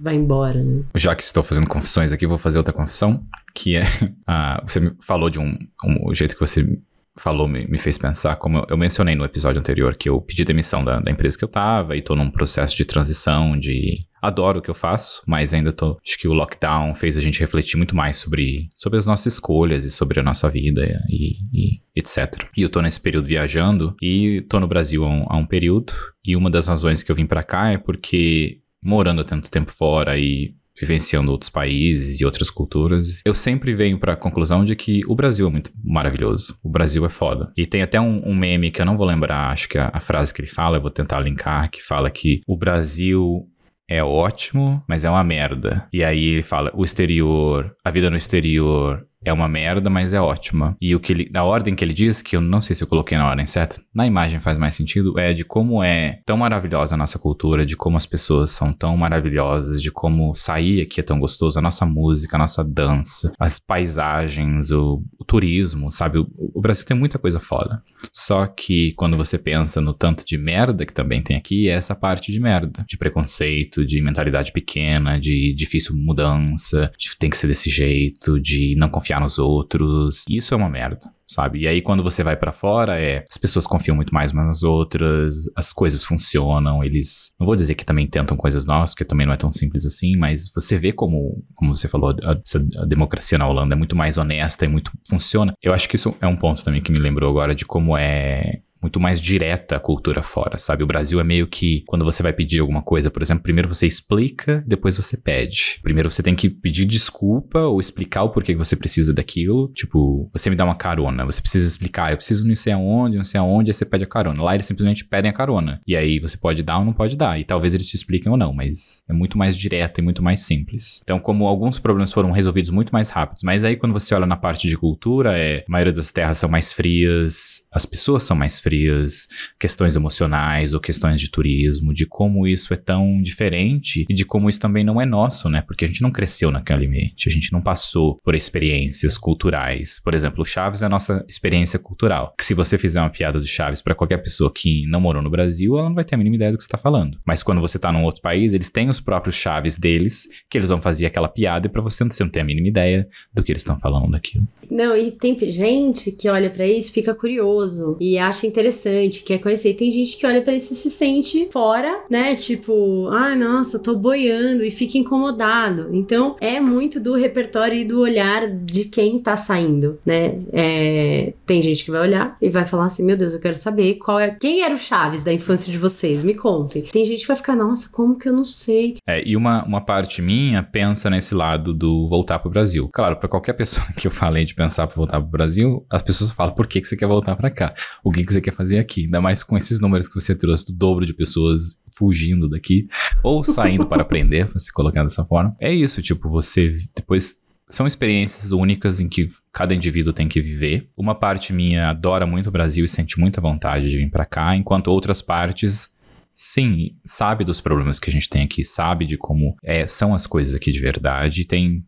vai embora, né? Já que estou fazendo confissões aqui, vou fazer outra confissão, que é. Uh, (laughs) você me falou de um, um. O jeito que você falou me, me, fez pensar, como eu, mencionei no episódio anterior, que eu pedi demissão da, da empresa que eu tava e tô num processo de transição, de adoro o que eu faço, mas ainda tô. Acho que o lockdown fez a gente refletir muito mais sobre, sobre as nossas escolhas e sobre a nossa vida e, e etc. E eu tô nesse período viajando e tô no Brasil há um, há um período. E uma das razões que eu vim para cá é porque morando tanto tempo fora e vivenciando outros países e outras culturas, eu sempre venho para a conclusão de que o Brasil é muito maravilhoso. O Brasil é foda. E tem até um, um meme que eu não vou lembrar, acho que a, a frase que ele fala, eu vou tentar linkar, que fala que o Brasil é ótimo, mas é uma merda. E aí ele fala: o exterior, a vida no exterior é uma merda, mas é ótima. E o que ele, na ordem que ele diz, que eu não sei se eu coloquei na ordem certa, na imagem faz mais sentido, é de como é tão maravilhosa a nossa cultura, de como as pessoas são tão maravilhosas, de como sair aqui é tão gostoso, a nossa música, a nossa dança, as paisagens, o, o turismo, sabe? O, o, Brasil tem muita coisa foda. Só que quando você pensa no tanto de merda que também tem aqui, é essa parte de merda, de preconceito, de mentalidade pequena, de difícil mudança, de tem que ser desse jeito, de não confiar confiar nos outros. Isso é uma merda, sabe? E aí quando você vai para fora, é as pessoas confiam muito mais umas nas outras, as coisas funcionam, eles não vou dizer que também tentam coisas novas, porque também não é tão simples assim, mas você vê como, como você falou, a, a democracia na Holanda é muito mais honesta e muito funciona. Eu acho que isso é um ponto também que me lembrou agora de como é muito mais direta a cultura fora, sabe? O Brasil é meio que quando você vai pedir alguma coisa, por exemplo, primeiro você explica, depois você pede. Primeiro você tem que pedir desculpa ou explicar o porquê que você precisa daquilo. Tipo, você me dá uma carona, você precisa explicar, eu preciso não sei aonde, não sei aonde, aí você pede a carona. Lá eles simplesmente pedem a carona. E aí você pode dar ou não pode dar. E talvez eles te expliquem ou não, mas é muito mais direto e muito mais simples. Então, como alguns problemas foram resolvidos muito mais rápidos, mas aí quando você olha na parte de cultura, é a maioria das terras são mais frias, as pessoas são mais frias questões emocionais ou questões de turismo, de como isso é tão diferente e de como isso também não é nosso, né? Porque a gente não cresceu naquele ambiente, a gente não passou por experiências culturais. Por exemplo, Chaves é a nossa experiência cultural. Que se você fizer uma piada do Chaves para qualquer pessoa que não morou no Brasil, ela não vai ter a mínima ideia do que você tá falando. Mas quando você tá num outro país, eles têm os próprios Chaves deles, que eles vão fazer aquela piada e para você não tem a mínima ideia do que eles estão falando daquilo. Não, e tem gente que olha para isso, fica curioso e acha interessante, quer conhecer. E tem gente que olha para isso e se sente fora, né? Tipo, ai, ah, nossa, tô boiando e fica incomodado. Então, é muito do repertório e do olhar de quem tá saindo, né? É, tem gente que vai olhar e vai falar assim: meu Deus, eu quero saber qual é. Quem era o Chaves da infância de vocês? Me contem. Tem gente que vai ficar, nossa, como que eu não sei? É, e uma, uma parte minha pensa nesse lado do voltar pro Brasil. Claro, para qualquer (laughs) pessoa que eu falei de pensar para voltar pro Brasil, as pessoas falam: por que, que você quer voltar para cá? O que, que você quer fazer aqui? Ainda mais com esses números que você trouxe do dobro de pessoas fugindo daqui ou saindo para aprender, se colocar dessa forma. É isso, tipo, você depois são experiências únicas em que cada indivíduo tem que viver. Uma parte minha adora muito o Brasil e sente muita vontade de vir para cá, enquanto outras partes sim, sabe dos problemas que a gente tem aqui, sabe de como é, são as coisas aqui de verdade, tem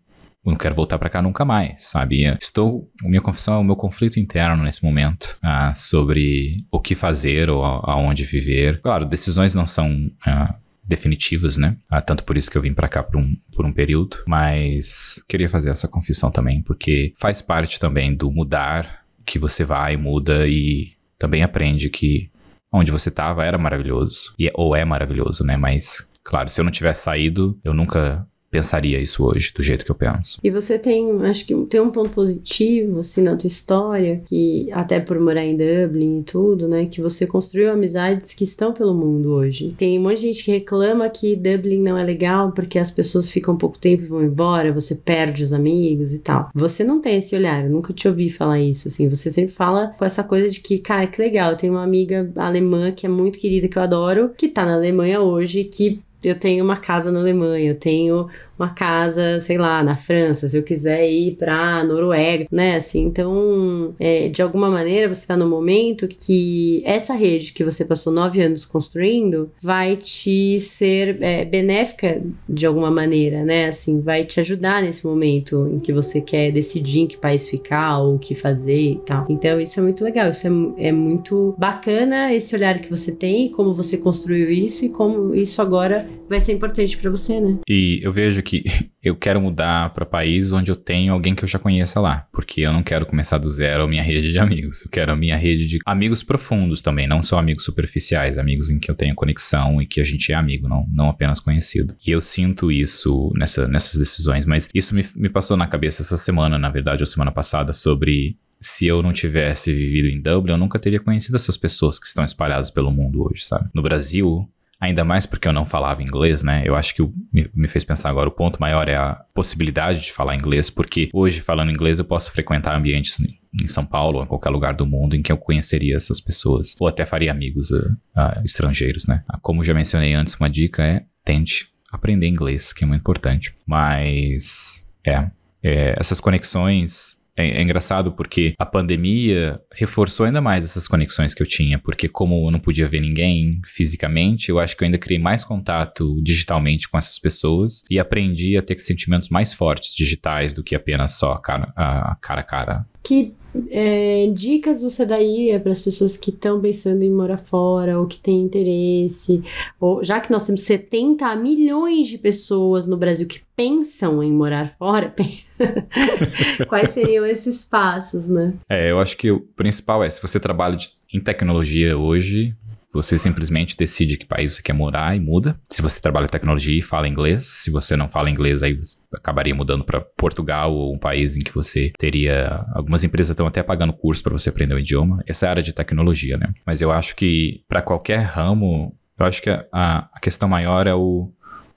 eu não quero voltar para cá nunca mais, sabe? Estou, minha confissão é o meu conflito interno nesse momento ah, sobre o que fazer ou aonde viver. Claro, decisões não são ah, definitivas, né? Ah, tanto por isso que eu vim para cá por um, por um período, mas queria fazer essa confissão também, porque faz parte também do mudar que você vai, muda e também aprende que onde você estava era maravilhoso, e, é, ou é maravilhoso, né? Mas, claro, se eu não tivesse saído, eu nunca pensaria isso hoje, do jeito que eu penso. E você tem, acho que tem um ponto positivo, assim, na tua história, que até por morar em Dublin e tudo, né, que você construiu amizades que estão pelo mundo hoje. Tem um monte de gente que reclama que Dublin não é legal porque as pessoas ficam pouco tempo e vão embora, você perde os amigos e tal. Você não tem esse olhar, eu nunca te ouvi falar isso, assim, você sempre fala com essa coisa de que, cara, que legal, eu tenho uma amiga alemã que é muito querida, que eu adoro, que tá na Alemanha hoje, que eu tenho uma casa na Alemanha, eu tenho uma casa, sei lá, na França, se eu quiser ir pra Noruega, né? Assim, então, é, de alguma maneira, você tá no momento que essa rede que você passou nove anos construindo vai te ser é, benéfica de alguma maneira, né? Assim, vai te ajudar nesse momento em que você quer decidir em que país ficar ou o que fazer e tal. Então, isso é muito legal, isso é, é muito bacana esse olhar que você tem, como você construiu isso e como isso agora vai ser importante para você, né? E eu vejo que (laughs) eu quero mudar para país onde eu tenho alguém que eu já conheça lá, porque eu não quero começar do zero a minha (laughs) rede de amigos. Eu quero a minha rede de amigos profundos também, não só amigos superficiais, amigos em que eu tenho conexão e que a gente é amigo, não, não apenas conhecido. E eu sinto isso nessa, nessas decisões, mas isso me, me passou na cabeça essa semana, na verdade, ou semana passada, sobre se eu não tivesse vivido em Dublin, eu nunca teria conhecido essas pessoas que estão espalhadas pelo mundo hoje, sabe? No Brasil, Ainda mais porque eu não falava inglês, né? Eu acho que me, me, fez pensar agora, o ponto maior é a possibilidade de falar inglês, porque hoje, falando inglês, eu posso frequentar ambientes em São Paulo ou em qualquer lugar do mundo em que eu conheceria essas pessoas, ou até faria amigos uh, uh, estrangeiros, né? Como já mencionei antes, uma dica é tente aprender inglês, que é muito importante. Mas, é, é essas conexões é, é, engraçado porque a pandemia reforçou ainda mais essas conexões que eu tinha, porque como eu não podia ver ninguém fisicamente, eu acho que eu ainda criei mais contato digitalmente com essas pessoas e aprendi a ter sentimentos mais fortes digitais do que apenas só cara a cara a cara. Que é, dicas você daria para as pessoas que estão pensando em morar fora ou que têm interesse? Ou, já que nós temos 70 milhões de pessoas no Brasil que pensam em morar fora, (laughs) quais seriam esses passos, né? É, eu acho que o principal é, se você trabalha de, em tecnologia hoje, você simplesmente decide que país você quer morar e muda. Se você trabalha em tecnologia e fala inglês, se você não fala inglês, aí você acabaria mudando para Portugal ou um país em que você teria. Algumas empresas estão até pagando curso para você aprender o idioma. Essa é a área de tecnologia, né? Mas eu acho que para qualquer ramo, eu acho que a, a questão maior é o,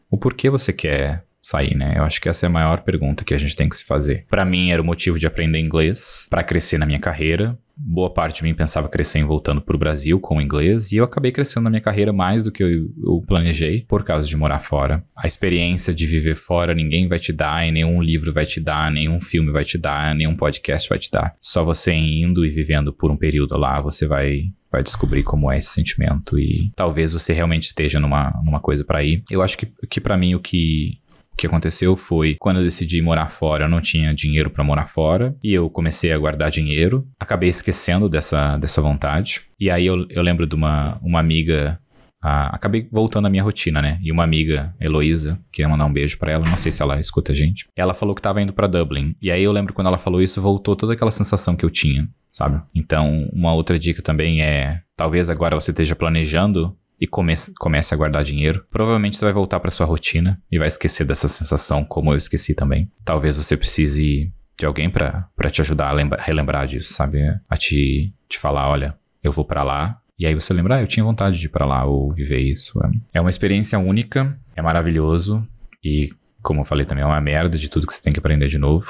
o porquê você quer sair, né? Eu acho que essa é a maior pergunta que a gente tem que se fazer. Para mim era o motivo de aprender inglês, para crescer na minha carreira, boa parte de mim pensava crescer voltando para o Brasil com o inglês e eu acabei crescendo na minha carreira mais do que eu, eu, planejei por causa de morar fora. A experiência de viver fora ninguém vai te dar, e nenhum livro vai te dar, nenhum filme vai te dar, nenhum podcast vai te dar. Só você indo e vivendo por um período lá, você vai vai descobrir como é esse sentimento e talvez você realmente esteja numa, numa coisa para ir. Eu acho que, que para mim o que que aconteceu foi, quando eu decidi morar fora, eu não tinha dinheiro para morar fora, e eu comecei a guardar dinheiro. Acabei esquecendo dessa, dessa vontade. E aí eu, eu lembro de uma, uma amiga acabei voltando à minha rotina, né? E uma amiga, Heloísa, queria mandar um beijo para ela, não sei se ela escuta a gente. Ela falou que tava indo para Dublin. E aí eu lembro quando ela falou isso, voltou toda aquela sensação que eu tinha, sabe? Então, uma outra dica também é: talvez agora você esteja planejando e comece, comece a guardar dinheiro, provavelmente você vai voltar para sua rotina e vai esquecer dessa sensação, como eu esqueci também. Talvez você precise de alguém para te ajudar a lembra, relembrar disso, sabe? A te, te falar, olha, eu vou para lá. E aí você lembra, ah, eu tinha vontade de ir para lá ou viver isso. É uma experiência única, é maravilhoso e, como eu falei também, é uma merda de tudo que você tem que aprender de novo.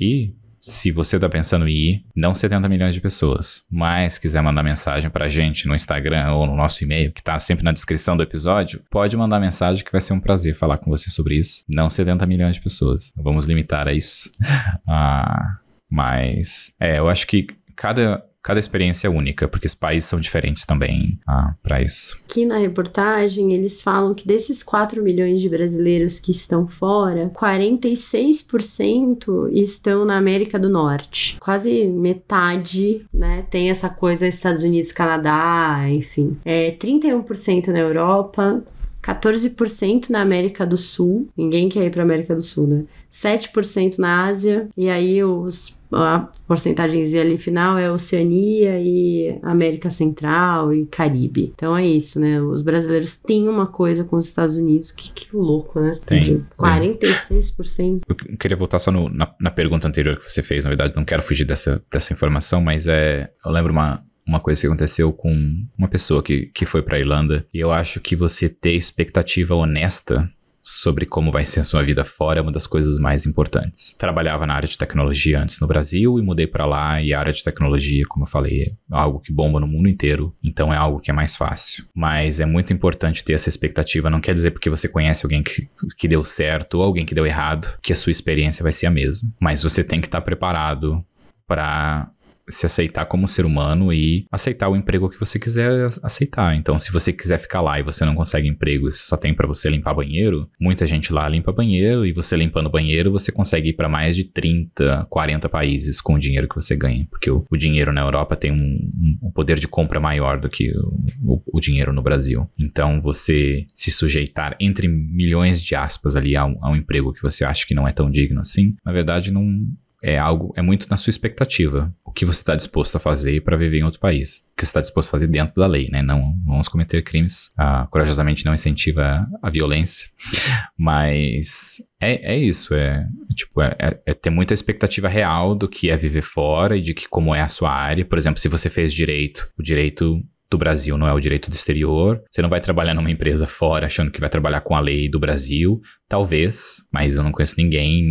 E se você tá pensando em ir, não 70 milhões de pessoas, mas quiser mandar mensagem pra gente no Instagram ou no nosso e-mail, que tá sempre na descrição do episódio, pode mandar mensagem que vai ser um prazer falar com você sobre isso. Não 70 milhões de pessoas. Vamos limitar a isso. (laughs) ah, mas, é, eu acho que cada cada experiência é única, porque os países são diferentes também ah, para isso. Aqui na reportagem, eles falam que desses 4 milhões de brasileiros que estão fora, 46% estão na América do Norte. Quase metade, né? Tem essa coisa Estados Unidos, Canadá, enfim. É 31% na Europa, 14% na América do Sul. Ninguém quer ir para América do Sul, né? 7% na Ásia. E aí os a porcentagem ali final é Oceania e América Central e Caribe. Então é isso, né? Os brasileiros têm uma coisa com os Estados Unidos que, que louco, né? Tem. 46%. Eu queria voltar só no, na, na pergunta anterior que você fez, na verdade, não quero fugir dessa, dessa informação, mas é. Eu lembro uma, uma coisa que aconteceu com uma pessoa que, que foi para Irlanda. E eu acho que você ter expectativa honesta sobre como vai ser a sua vida fora é uma das coisas mais importantes. Trabalhava na área de tecnologia antes no Brasil e mudei para lá e a área de tecnologia, como eu falei, é algo que bomba no mundo inteiro, então é algo que é mais fácil. Mas é muito importante ter essa expectativa, não quer dizer porque você conhece alguém que, que deu certo ou alguém que deu errado, que a sua experiência vai ser a mesma. Mas você tem que estar preparado para se aceitar como ser humano e aceitar o emprego que você quiser aceitar. Então, se você quiser ficar lá e você não consegue emprego só tem para você limpar banheiro, muita gente lá limpa banheiro e você limpando banheiro, você consegue ir para mais de 30, 40 países com o dinheiro que você ganha, porque o, o dinheiro na Europa tem um, um, poder de compra maior do que o, o, o, dinheiro no Brasil. Então, você se sujeitar entre milhões de aspas ali a um, a um emprego que você acha que não é tão digno assim, na verdade não é algo, é muito na sua expectativa. O que você está disposto a fazer para viver em outro país. O que você está disposto a fazer dentro da lei, né? Não vamos cometer crimes. Ah, corajosamente não incentiva a violência. (laughs) Mas é, é isso. É, é tipo, é, é, é, ter muita expectativa real do que é viver fora e de que como é a sua área. Por exemplo, se você fez direito, o direito do Brasil, não é o direito do exterior. Você não vai trabalhar numa empresa fora achando que vai trabalhar com a lei do Brasil. Talvez, mas eu não conheço ninguém,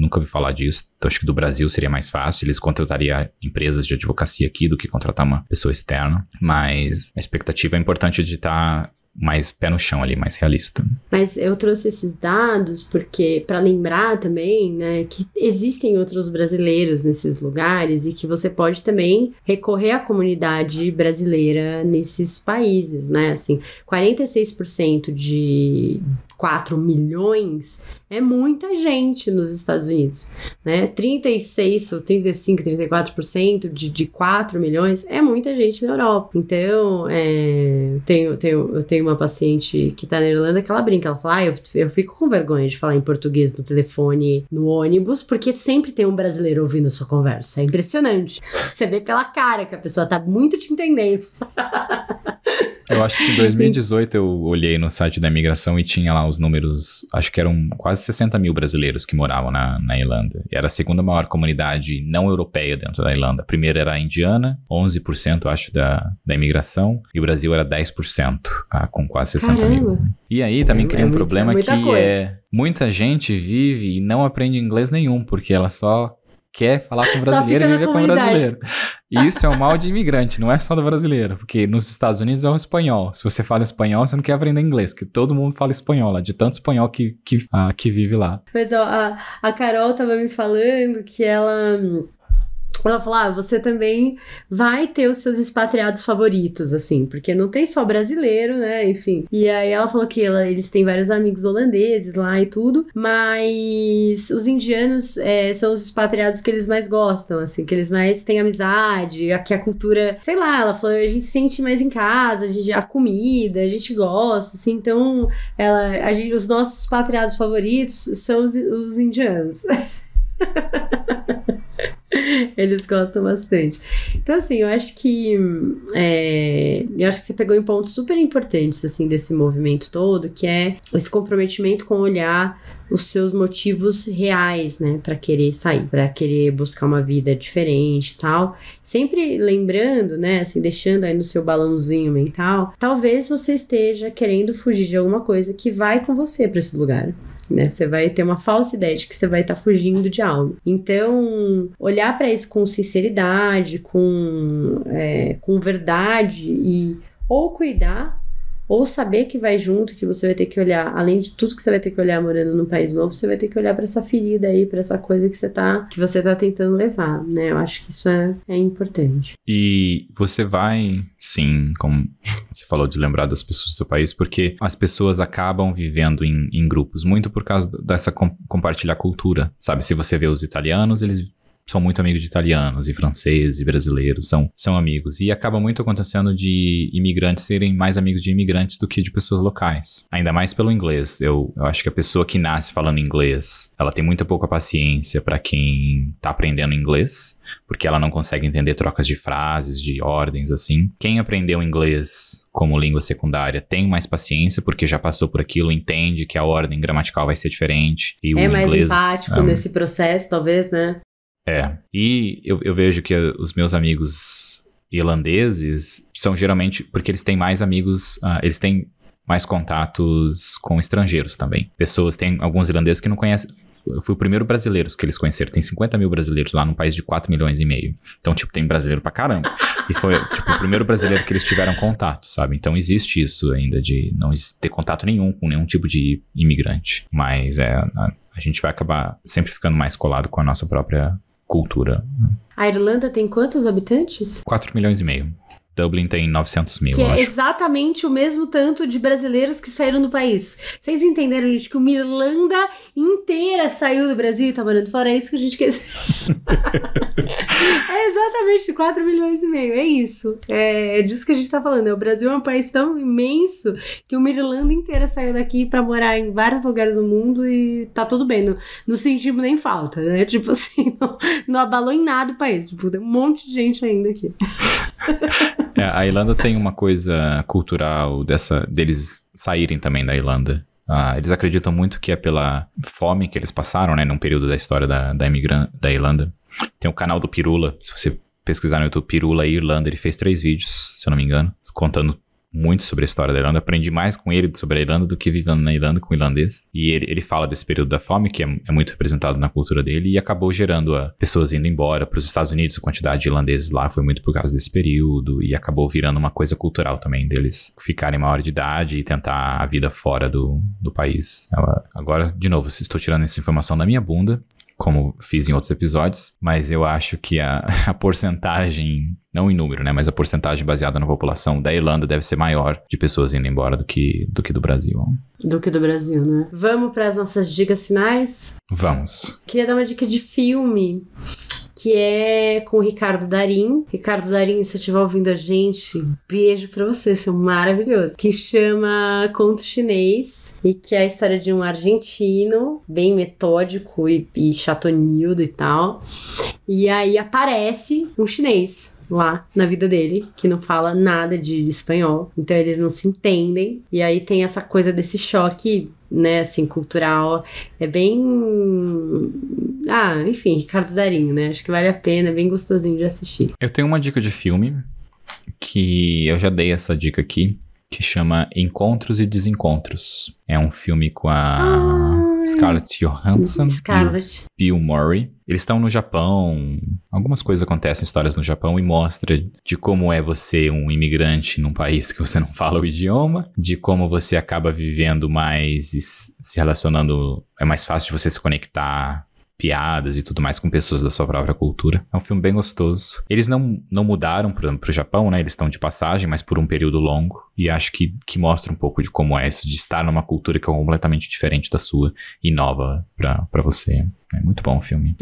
nunca ouvi falar disso. Então acho que do Brasil seria mais fácil. Eles contratariam empresas de advocacia aqui do que contratar uma pessoa externa. Mas a expectativa é importante de estar mais pé no chão ali, mais realista. Mas eu trouxe esses dados porque para lembrar também, né, que existem outros brasileiros nesses lugares e que você pode também recorrer à comunidade brasileira nesses países, né? Assim, 46% de 4 milhões é muita gente nos Estados Unidos, né? 36 ou 35, 34% de, de 4 milhões é muita gente na Europa. Então, é, tenho, tenho, eu tenho uma paciente que tá na Irlanda que ela brinca, ela fala, ah, eu, eu fico com vergonha de falar em português no telefone, no ônibus, porque sempre tem um brasileiro ouvindo sua conversa. É impressionante. Você vê pela cara que a pessoa tá muito te entendendo. (laughs) Eu acho que em 2018 eu olhei no site da imigração e tinha lá os números, acho que eram quase 60 mil brasileiros que moravam na, na Irlanda. E era a segunda maior comunidade não europeia dentro da Irlanda. A primeira era a indiana, 11% acho da, da imigração, e o Brasil era 10%, ah, com quase 60 Caramba. mil. E aí também é, cria um é problema é que coisa. é muita gente vive e não aprende inglês nenhum, porque ela só quer falar com brasileiro e viver com brasileiro. E isso é um mal de imigrante, não é só do brasileiro. Porque nos Estados Unidos é o espanhol. Se você fala espanhol, você não quer aprender inglês, que todo mundo fala espanhol lá, de tanto espanhol que, que, ah, que vive lá. Mas ó, a, a Carol tava me falando que ela ela falou: ah, você também vai ter os seus expatriados favoritos, assim, porque não tem só brasileiro, né? Enfim. E aí ela falou que ela, eles têm vários amigos holandeses lá e tudo, mas os indianos é, são os expatriados que eles mais gostam, assim, que eles mais têm amizade, que a cultura, sei lá, ela falou: a gente se sente mais em casa, a, gente, a comida, a gente gosta, assim, então ela, a gente, os nossos expatriados favoritos são os, os indianos. (laughs) (laughs) Eles gostam bastante. Então, assim, eu acho que. É, eu acho que você pegou em pontos super importantes, assim, desse movimento todo, que é esse comprometimento com olhar os seus motivos reais, né, para querer sair, para querer buscar uma vida diferente e tal. Sempre lembrando, né, assim, deixando aí no seu balãozinho mental, talvez você esteja querendo fugir de alguma coisa que vai com você para esse lugar né? Você vai ter uma falsa ideia de que você vai estar tá fugindo de algo. Então, olhar para isso com sinceridade, com, é, com verdade e ou cuidar ou saber que vai junto, que você vai ter que olhar, além de tudo que você vai ter que olhar morando num país novo, você vai ter que olhar para essa ferida aí, para essa coisa que você tá, que você tá tentando levar, né? Eu acho que isso é, é importante. E você vai, sim, como você falou de lembrar das pessoas do seu país, porque as pessoas acabam vivendo em, em grupos, muito por causa dessa com, compartilhar cultura, sabe? Se você vê os italianos, eles são muito amigos de italianos e franceses e brasileiros, são, são amigos. E acaba muito acontecendo de imigrantes serem mais amigos de imigrantes do que de pessoas locais. Ainda mais pelo inglês. Eu, eu acho que a pessoa que nasce falando inglês, ela tem muita pouca paciência para quem tá aprendendo inglês, porque ela não consegue entender trocas de frases, de ordens, assim. Quem aprendeu inglês como língua secundária tem mais paciência, porque já passou por aquilo, entende que a ordem gramatical vai ser diferente. E é o mais inglês, empático um, nesse processo, talvez, né? É. E eu, eu vejo que os meus amigos irlandeses são geralmente porque eles têm mais amigos, uh, eles têm mais contatos com estrangeiros também. Pessoas, tem alguns irlandeses que não conhecem. Eu fui o primeiro brasileiro que eles conheceram. Tem 50 mil brasileiros lá num país de 4 milhões e meio. Então, tipo, tem brasileiro pra caramba. E foi, tipo, o primeiro brasileiro que eles tiveram contato, sabe? Então, existe isso ainda de não ter contato nenhum com nenhum tipo de imigrante. Mas é, a, a gente vai acabar sempre ficando mais colado com a nossa própria cultura. A Irlanda tem quantos habitantes? 4 milhões e meio. Dublin tem 900 mil, que eu é acho. exatamente o mesmo tanto de brasileiros que saíram do país. Vocês entenderam, gente, que uma Irlanda inteira saiu do Brasil e tá morando fora? É isso que a gente quer dizer. (laughs) é exatamente 4 milhões e meio, é isso. É, é disso que a gente tá falando. O Brasil é um país tão imenso que uma Irlanda inteira saiu daqui para morar em vários lugares do mundo e tá tudo bem. Não, não sentimos nem falta, né? (laughs) Tipo assim, não, não abalou em nada o país. Tipo, tem um monte de gente ainda aqui. (laughs) É, a Irlanda tem uma coisa cultural dessa deles saírem também da Irlanda. Ah, eles acreditam muito que é pela fome que eles passaram, né, num período da história da, da, da Irlanda. Tem o canal do Pirula, se você pesquisar no YouTube Pirula Irlanda, ele fez três vídeos, se eu não me engano, contando muito sobre a história da Irlanda. Aprendi mais com ele sobre a Irlanda do que vivendo na Irlanda com o irlandês. E ele, ele fala desse período da fome, que é, é muito representado na cultura dele, e acabou gerando a pessoas indo embora para os Estados Unidos. A quantidade de irlandeses lá foi muito por causa desse período, e acabou virando uma coisa cultural também, deles ficarem maior de idade e tentar a vida fora do, do país. Agora, de novo, estou tirando essa informação da minha bunda, como fiz em outros episódios, mas eu acho que a, (laughs) a porcentagem, não em número, né, mas a porcentagem baseada na população da Irlanda deve ser maior de pessoas indo embora do que do, que do Brasil. Do que do Brasil, né? Vamos para as nossas dicas finais? Vamos. Queria dar uma dica de filme que é com o Ricardo Darim. Ricardo Darim, se você estiver ouvindo a gente, beijo pra você, seu maravilhoso. Que chama Conto Chinês e que é a história de um argentino, bem metódico e, e chatonildo e tal. E aí aparece um chinês lá na vida dele, que não fala nada de espanhol. Então eles não se entendem. E aí tem essa coisa desse choque né, assim, cultural. É bem. Ah, enfim, Ricardo Darinho, né? Acho que vale a pena, é bem gostosinho de assistir. Eu tenho uma dica de filme que eu já dei essa dica aqui, que chama Encontros e Desencontros. É um filme com a. Ah, Scarlett Johansson Scarlett. e Bill Murray. Eles estão no Japão. Algumas coisas acontecem, histórias no Japão, e mostra de como é você um imigrante num país que você não fala o idioma, de como você acaba vivendo mais e se relacionando. É mais fácil de você se conectar piadas e tudo mais com pessoas da sua própria cultura. É um filme bem gostoso. Eles não, não mudaram pro, pro Japão, né? Eles estão de passagem, mas por um período longo. E acho que, que mostra um pouco de como é isso, de estar numa cultura que é completamente diferente da sua e nova pra você. É muito bom o filme.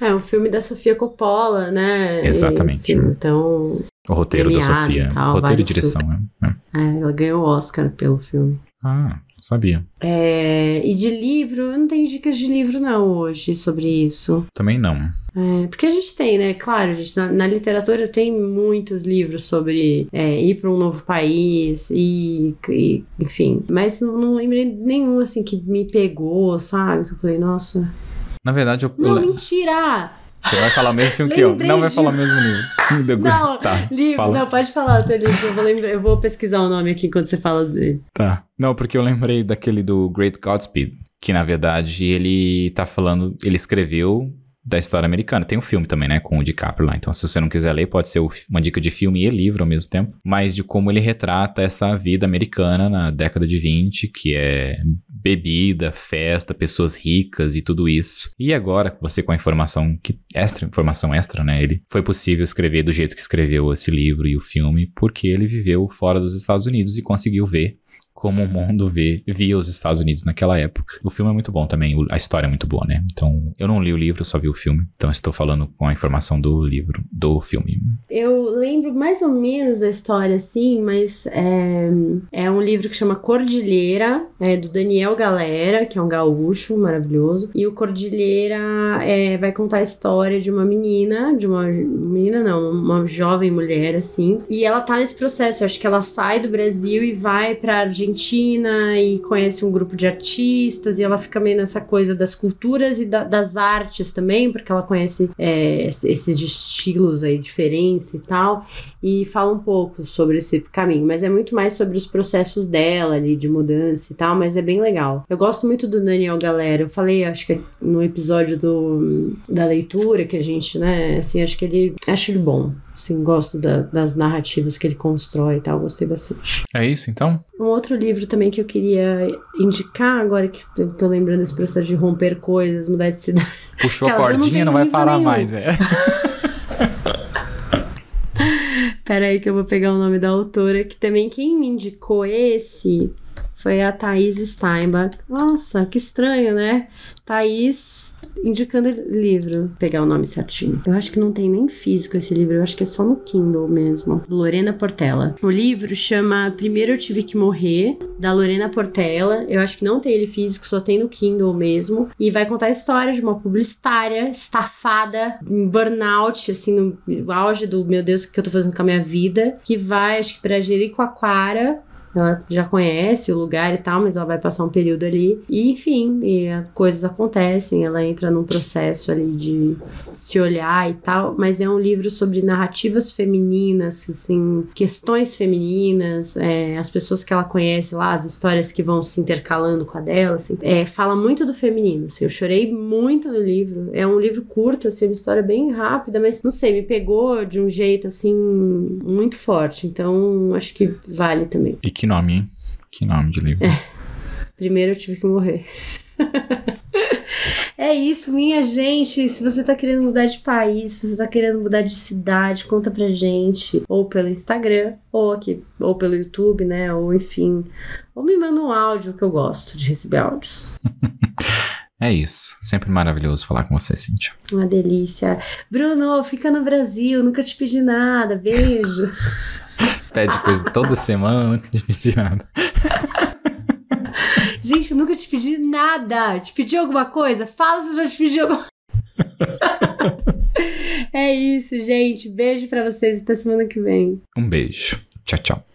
É, é um filme da Sofia Coppola, né? Exatamente. Enfim, então. O roteiro da Sofia. tal, roteiro e direção, é. é. É, ela ganhou o Oscar pelo filme. Ah, não sabia. É, e de livro, eu não tenho dicas de livro não hoje sobre isso. Também não. É, porque a gente tem, né? Claro, gente, na, na literatura tem muitos livros sobre é, ir para um novo país e, e- enfim. Mas não, não lembrei nenhum assim que me pegou, sabe? Que eu falei, nossa. Na verdade, eu, Não, mentira! Você vai falar o mesmo filme que eu. Não vai falar o mesmo livro. (laughs) Não, tá, livro, fala. não, pode falar o teu livro. Eu vou, lembrar, eu vou pesquisar o nome aqui enquanto você fala dele. Tá. Não, porque eu lembrei daquele do Great Godspeed, que na verdade ele tá falando, ele escreveu da história americana. Tem um filme também, né, com o DiCaprio lá. Então, se você não quiser ler, pode ser uma dica de filme e livro ao mesmo tempo, mas de como ele retrata essa vida americana na década de 20, que é bebida, festa, pessoas ricas e tudo isso. E agora, você com a informação que extra, informação extra, né, ele foi possível escrever do jeito que escreveu esse livro e o filme, porque ele viveu fora dos Estados Unidos e conseguiu ver como o mundo vê, via os Estados Unidos naquela época. O filme é muito bom também, a história é muito boa, né? Então, eu não li o livro, só vi o filme. Então, estou falando com a informação do livro, do filme. Eu lembro mais ou menos da história, assim, mas é, é um livro que chama Cordilheira, é do Daniel Galera, que é um gaúcho maravilhoso. E o Cordilheira é, vai contar a história de uma menina, de uma menina não, uma jovem mulher, assim. E ela tá nesse processo, eu acho que ela sai do Brasil e vai pra Argentina e conhece um grupo de artistas, e ela fica meio nessa coisa das culturas e da- das artes também, porque ela conhece é, esses estilos aí diferentes e tal e fala um pouco sobre esse caminho, mas é muito mais sobre os processos dela ali de mudança e tal, mas é bem legal. Eu gosto muito do Daniel Galera. Eu falei, acho que no episódio do, da leitura que a gente, né, assim, acho que ele acho ele bom. Assim, gosto da- das narrativas que ele constrói e tal, gostei bastante. É isso, então? Um outro livro também que eu queria indicar, agora que eu tô lembrando desse processo de romper coisas, mudar de cidade. Puxou a eu não cordinha, tenho não vai parar nenhum. mais, é. (laughs) Pera aí que eu vou pegar o nome da autora, que também quem me indicou esse foi a Thaís Steinbach. Nossa, que estranho, né? Thaís indicando livro. Pegar o nome certinho. Eu acho que não tem nem físico esse livro, eu acho que é só no Kindle mesmo. Lorena Portela. O livro chama Primeiro Eu Tive Que Morrer, da Lorena Portela. Eu acho que não tem ele físico, só tem no Kindle mesmo. E vai contar a história de uma publicitária estafada, em burnout, assim, no auge do meu Deus, o que eu tô fazendo com a minha vida, que vai, acho que pra Jericoacoara. Ela já conhece o lugar e tal, mas ela vai passar um período ali. E, enfim, e, ah, coisas acontecem. Ela entra num processo ali de se olhar e tal. Mas é um livro sobre narrativas femininas, assim, questões femininas, é, as pessoas que ela conhece lá, as histórias que vão se intercalando com a dela, assim. É, fala muito do feminino. assim, eu chorei muito no livro. É um livro curto, assim, uma história bem rápida, mas não sei, me pegou de um jeito, assim, muito forte. Então, acho que vale também. E nome, hein? Que nome de livro. Primeiro eu tive que morrer. (laughs) É isso, minha gente. Se você tá querendo mudar de país, se você tá querendo mudar de cidade, conta pra gente. Ou pelo Instagram, ou aqui, ou pelo YouTube, né? Ou enfim. Ou me manda um áudio que eu gosto de receber áudios. (laughs) É isso. Sempre maravilhoso falar com você, Cíntia. Uma delícia. Bruno, fica no Brasil, nunca te pedi nada. Beijo. (laughs) Pede coisa toda semana, nunca te pedi nada. Gente, eu nunca te pedi nada. Te pedi alguma coisa? Fala se eu já te pedi alguma É isso, gente. Beijo pra vocês até semana que vem. Um beijo. Tchau, tchau.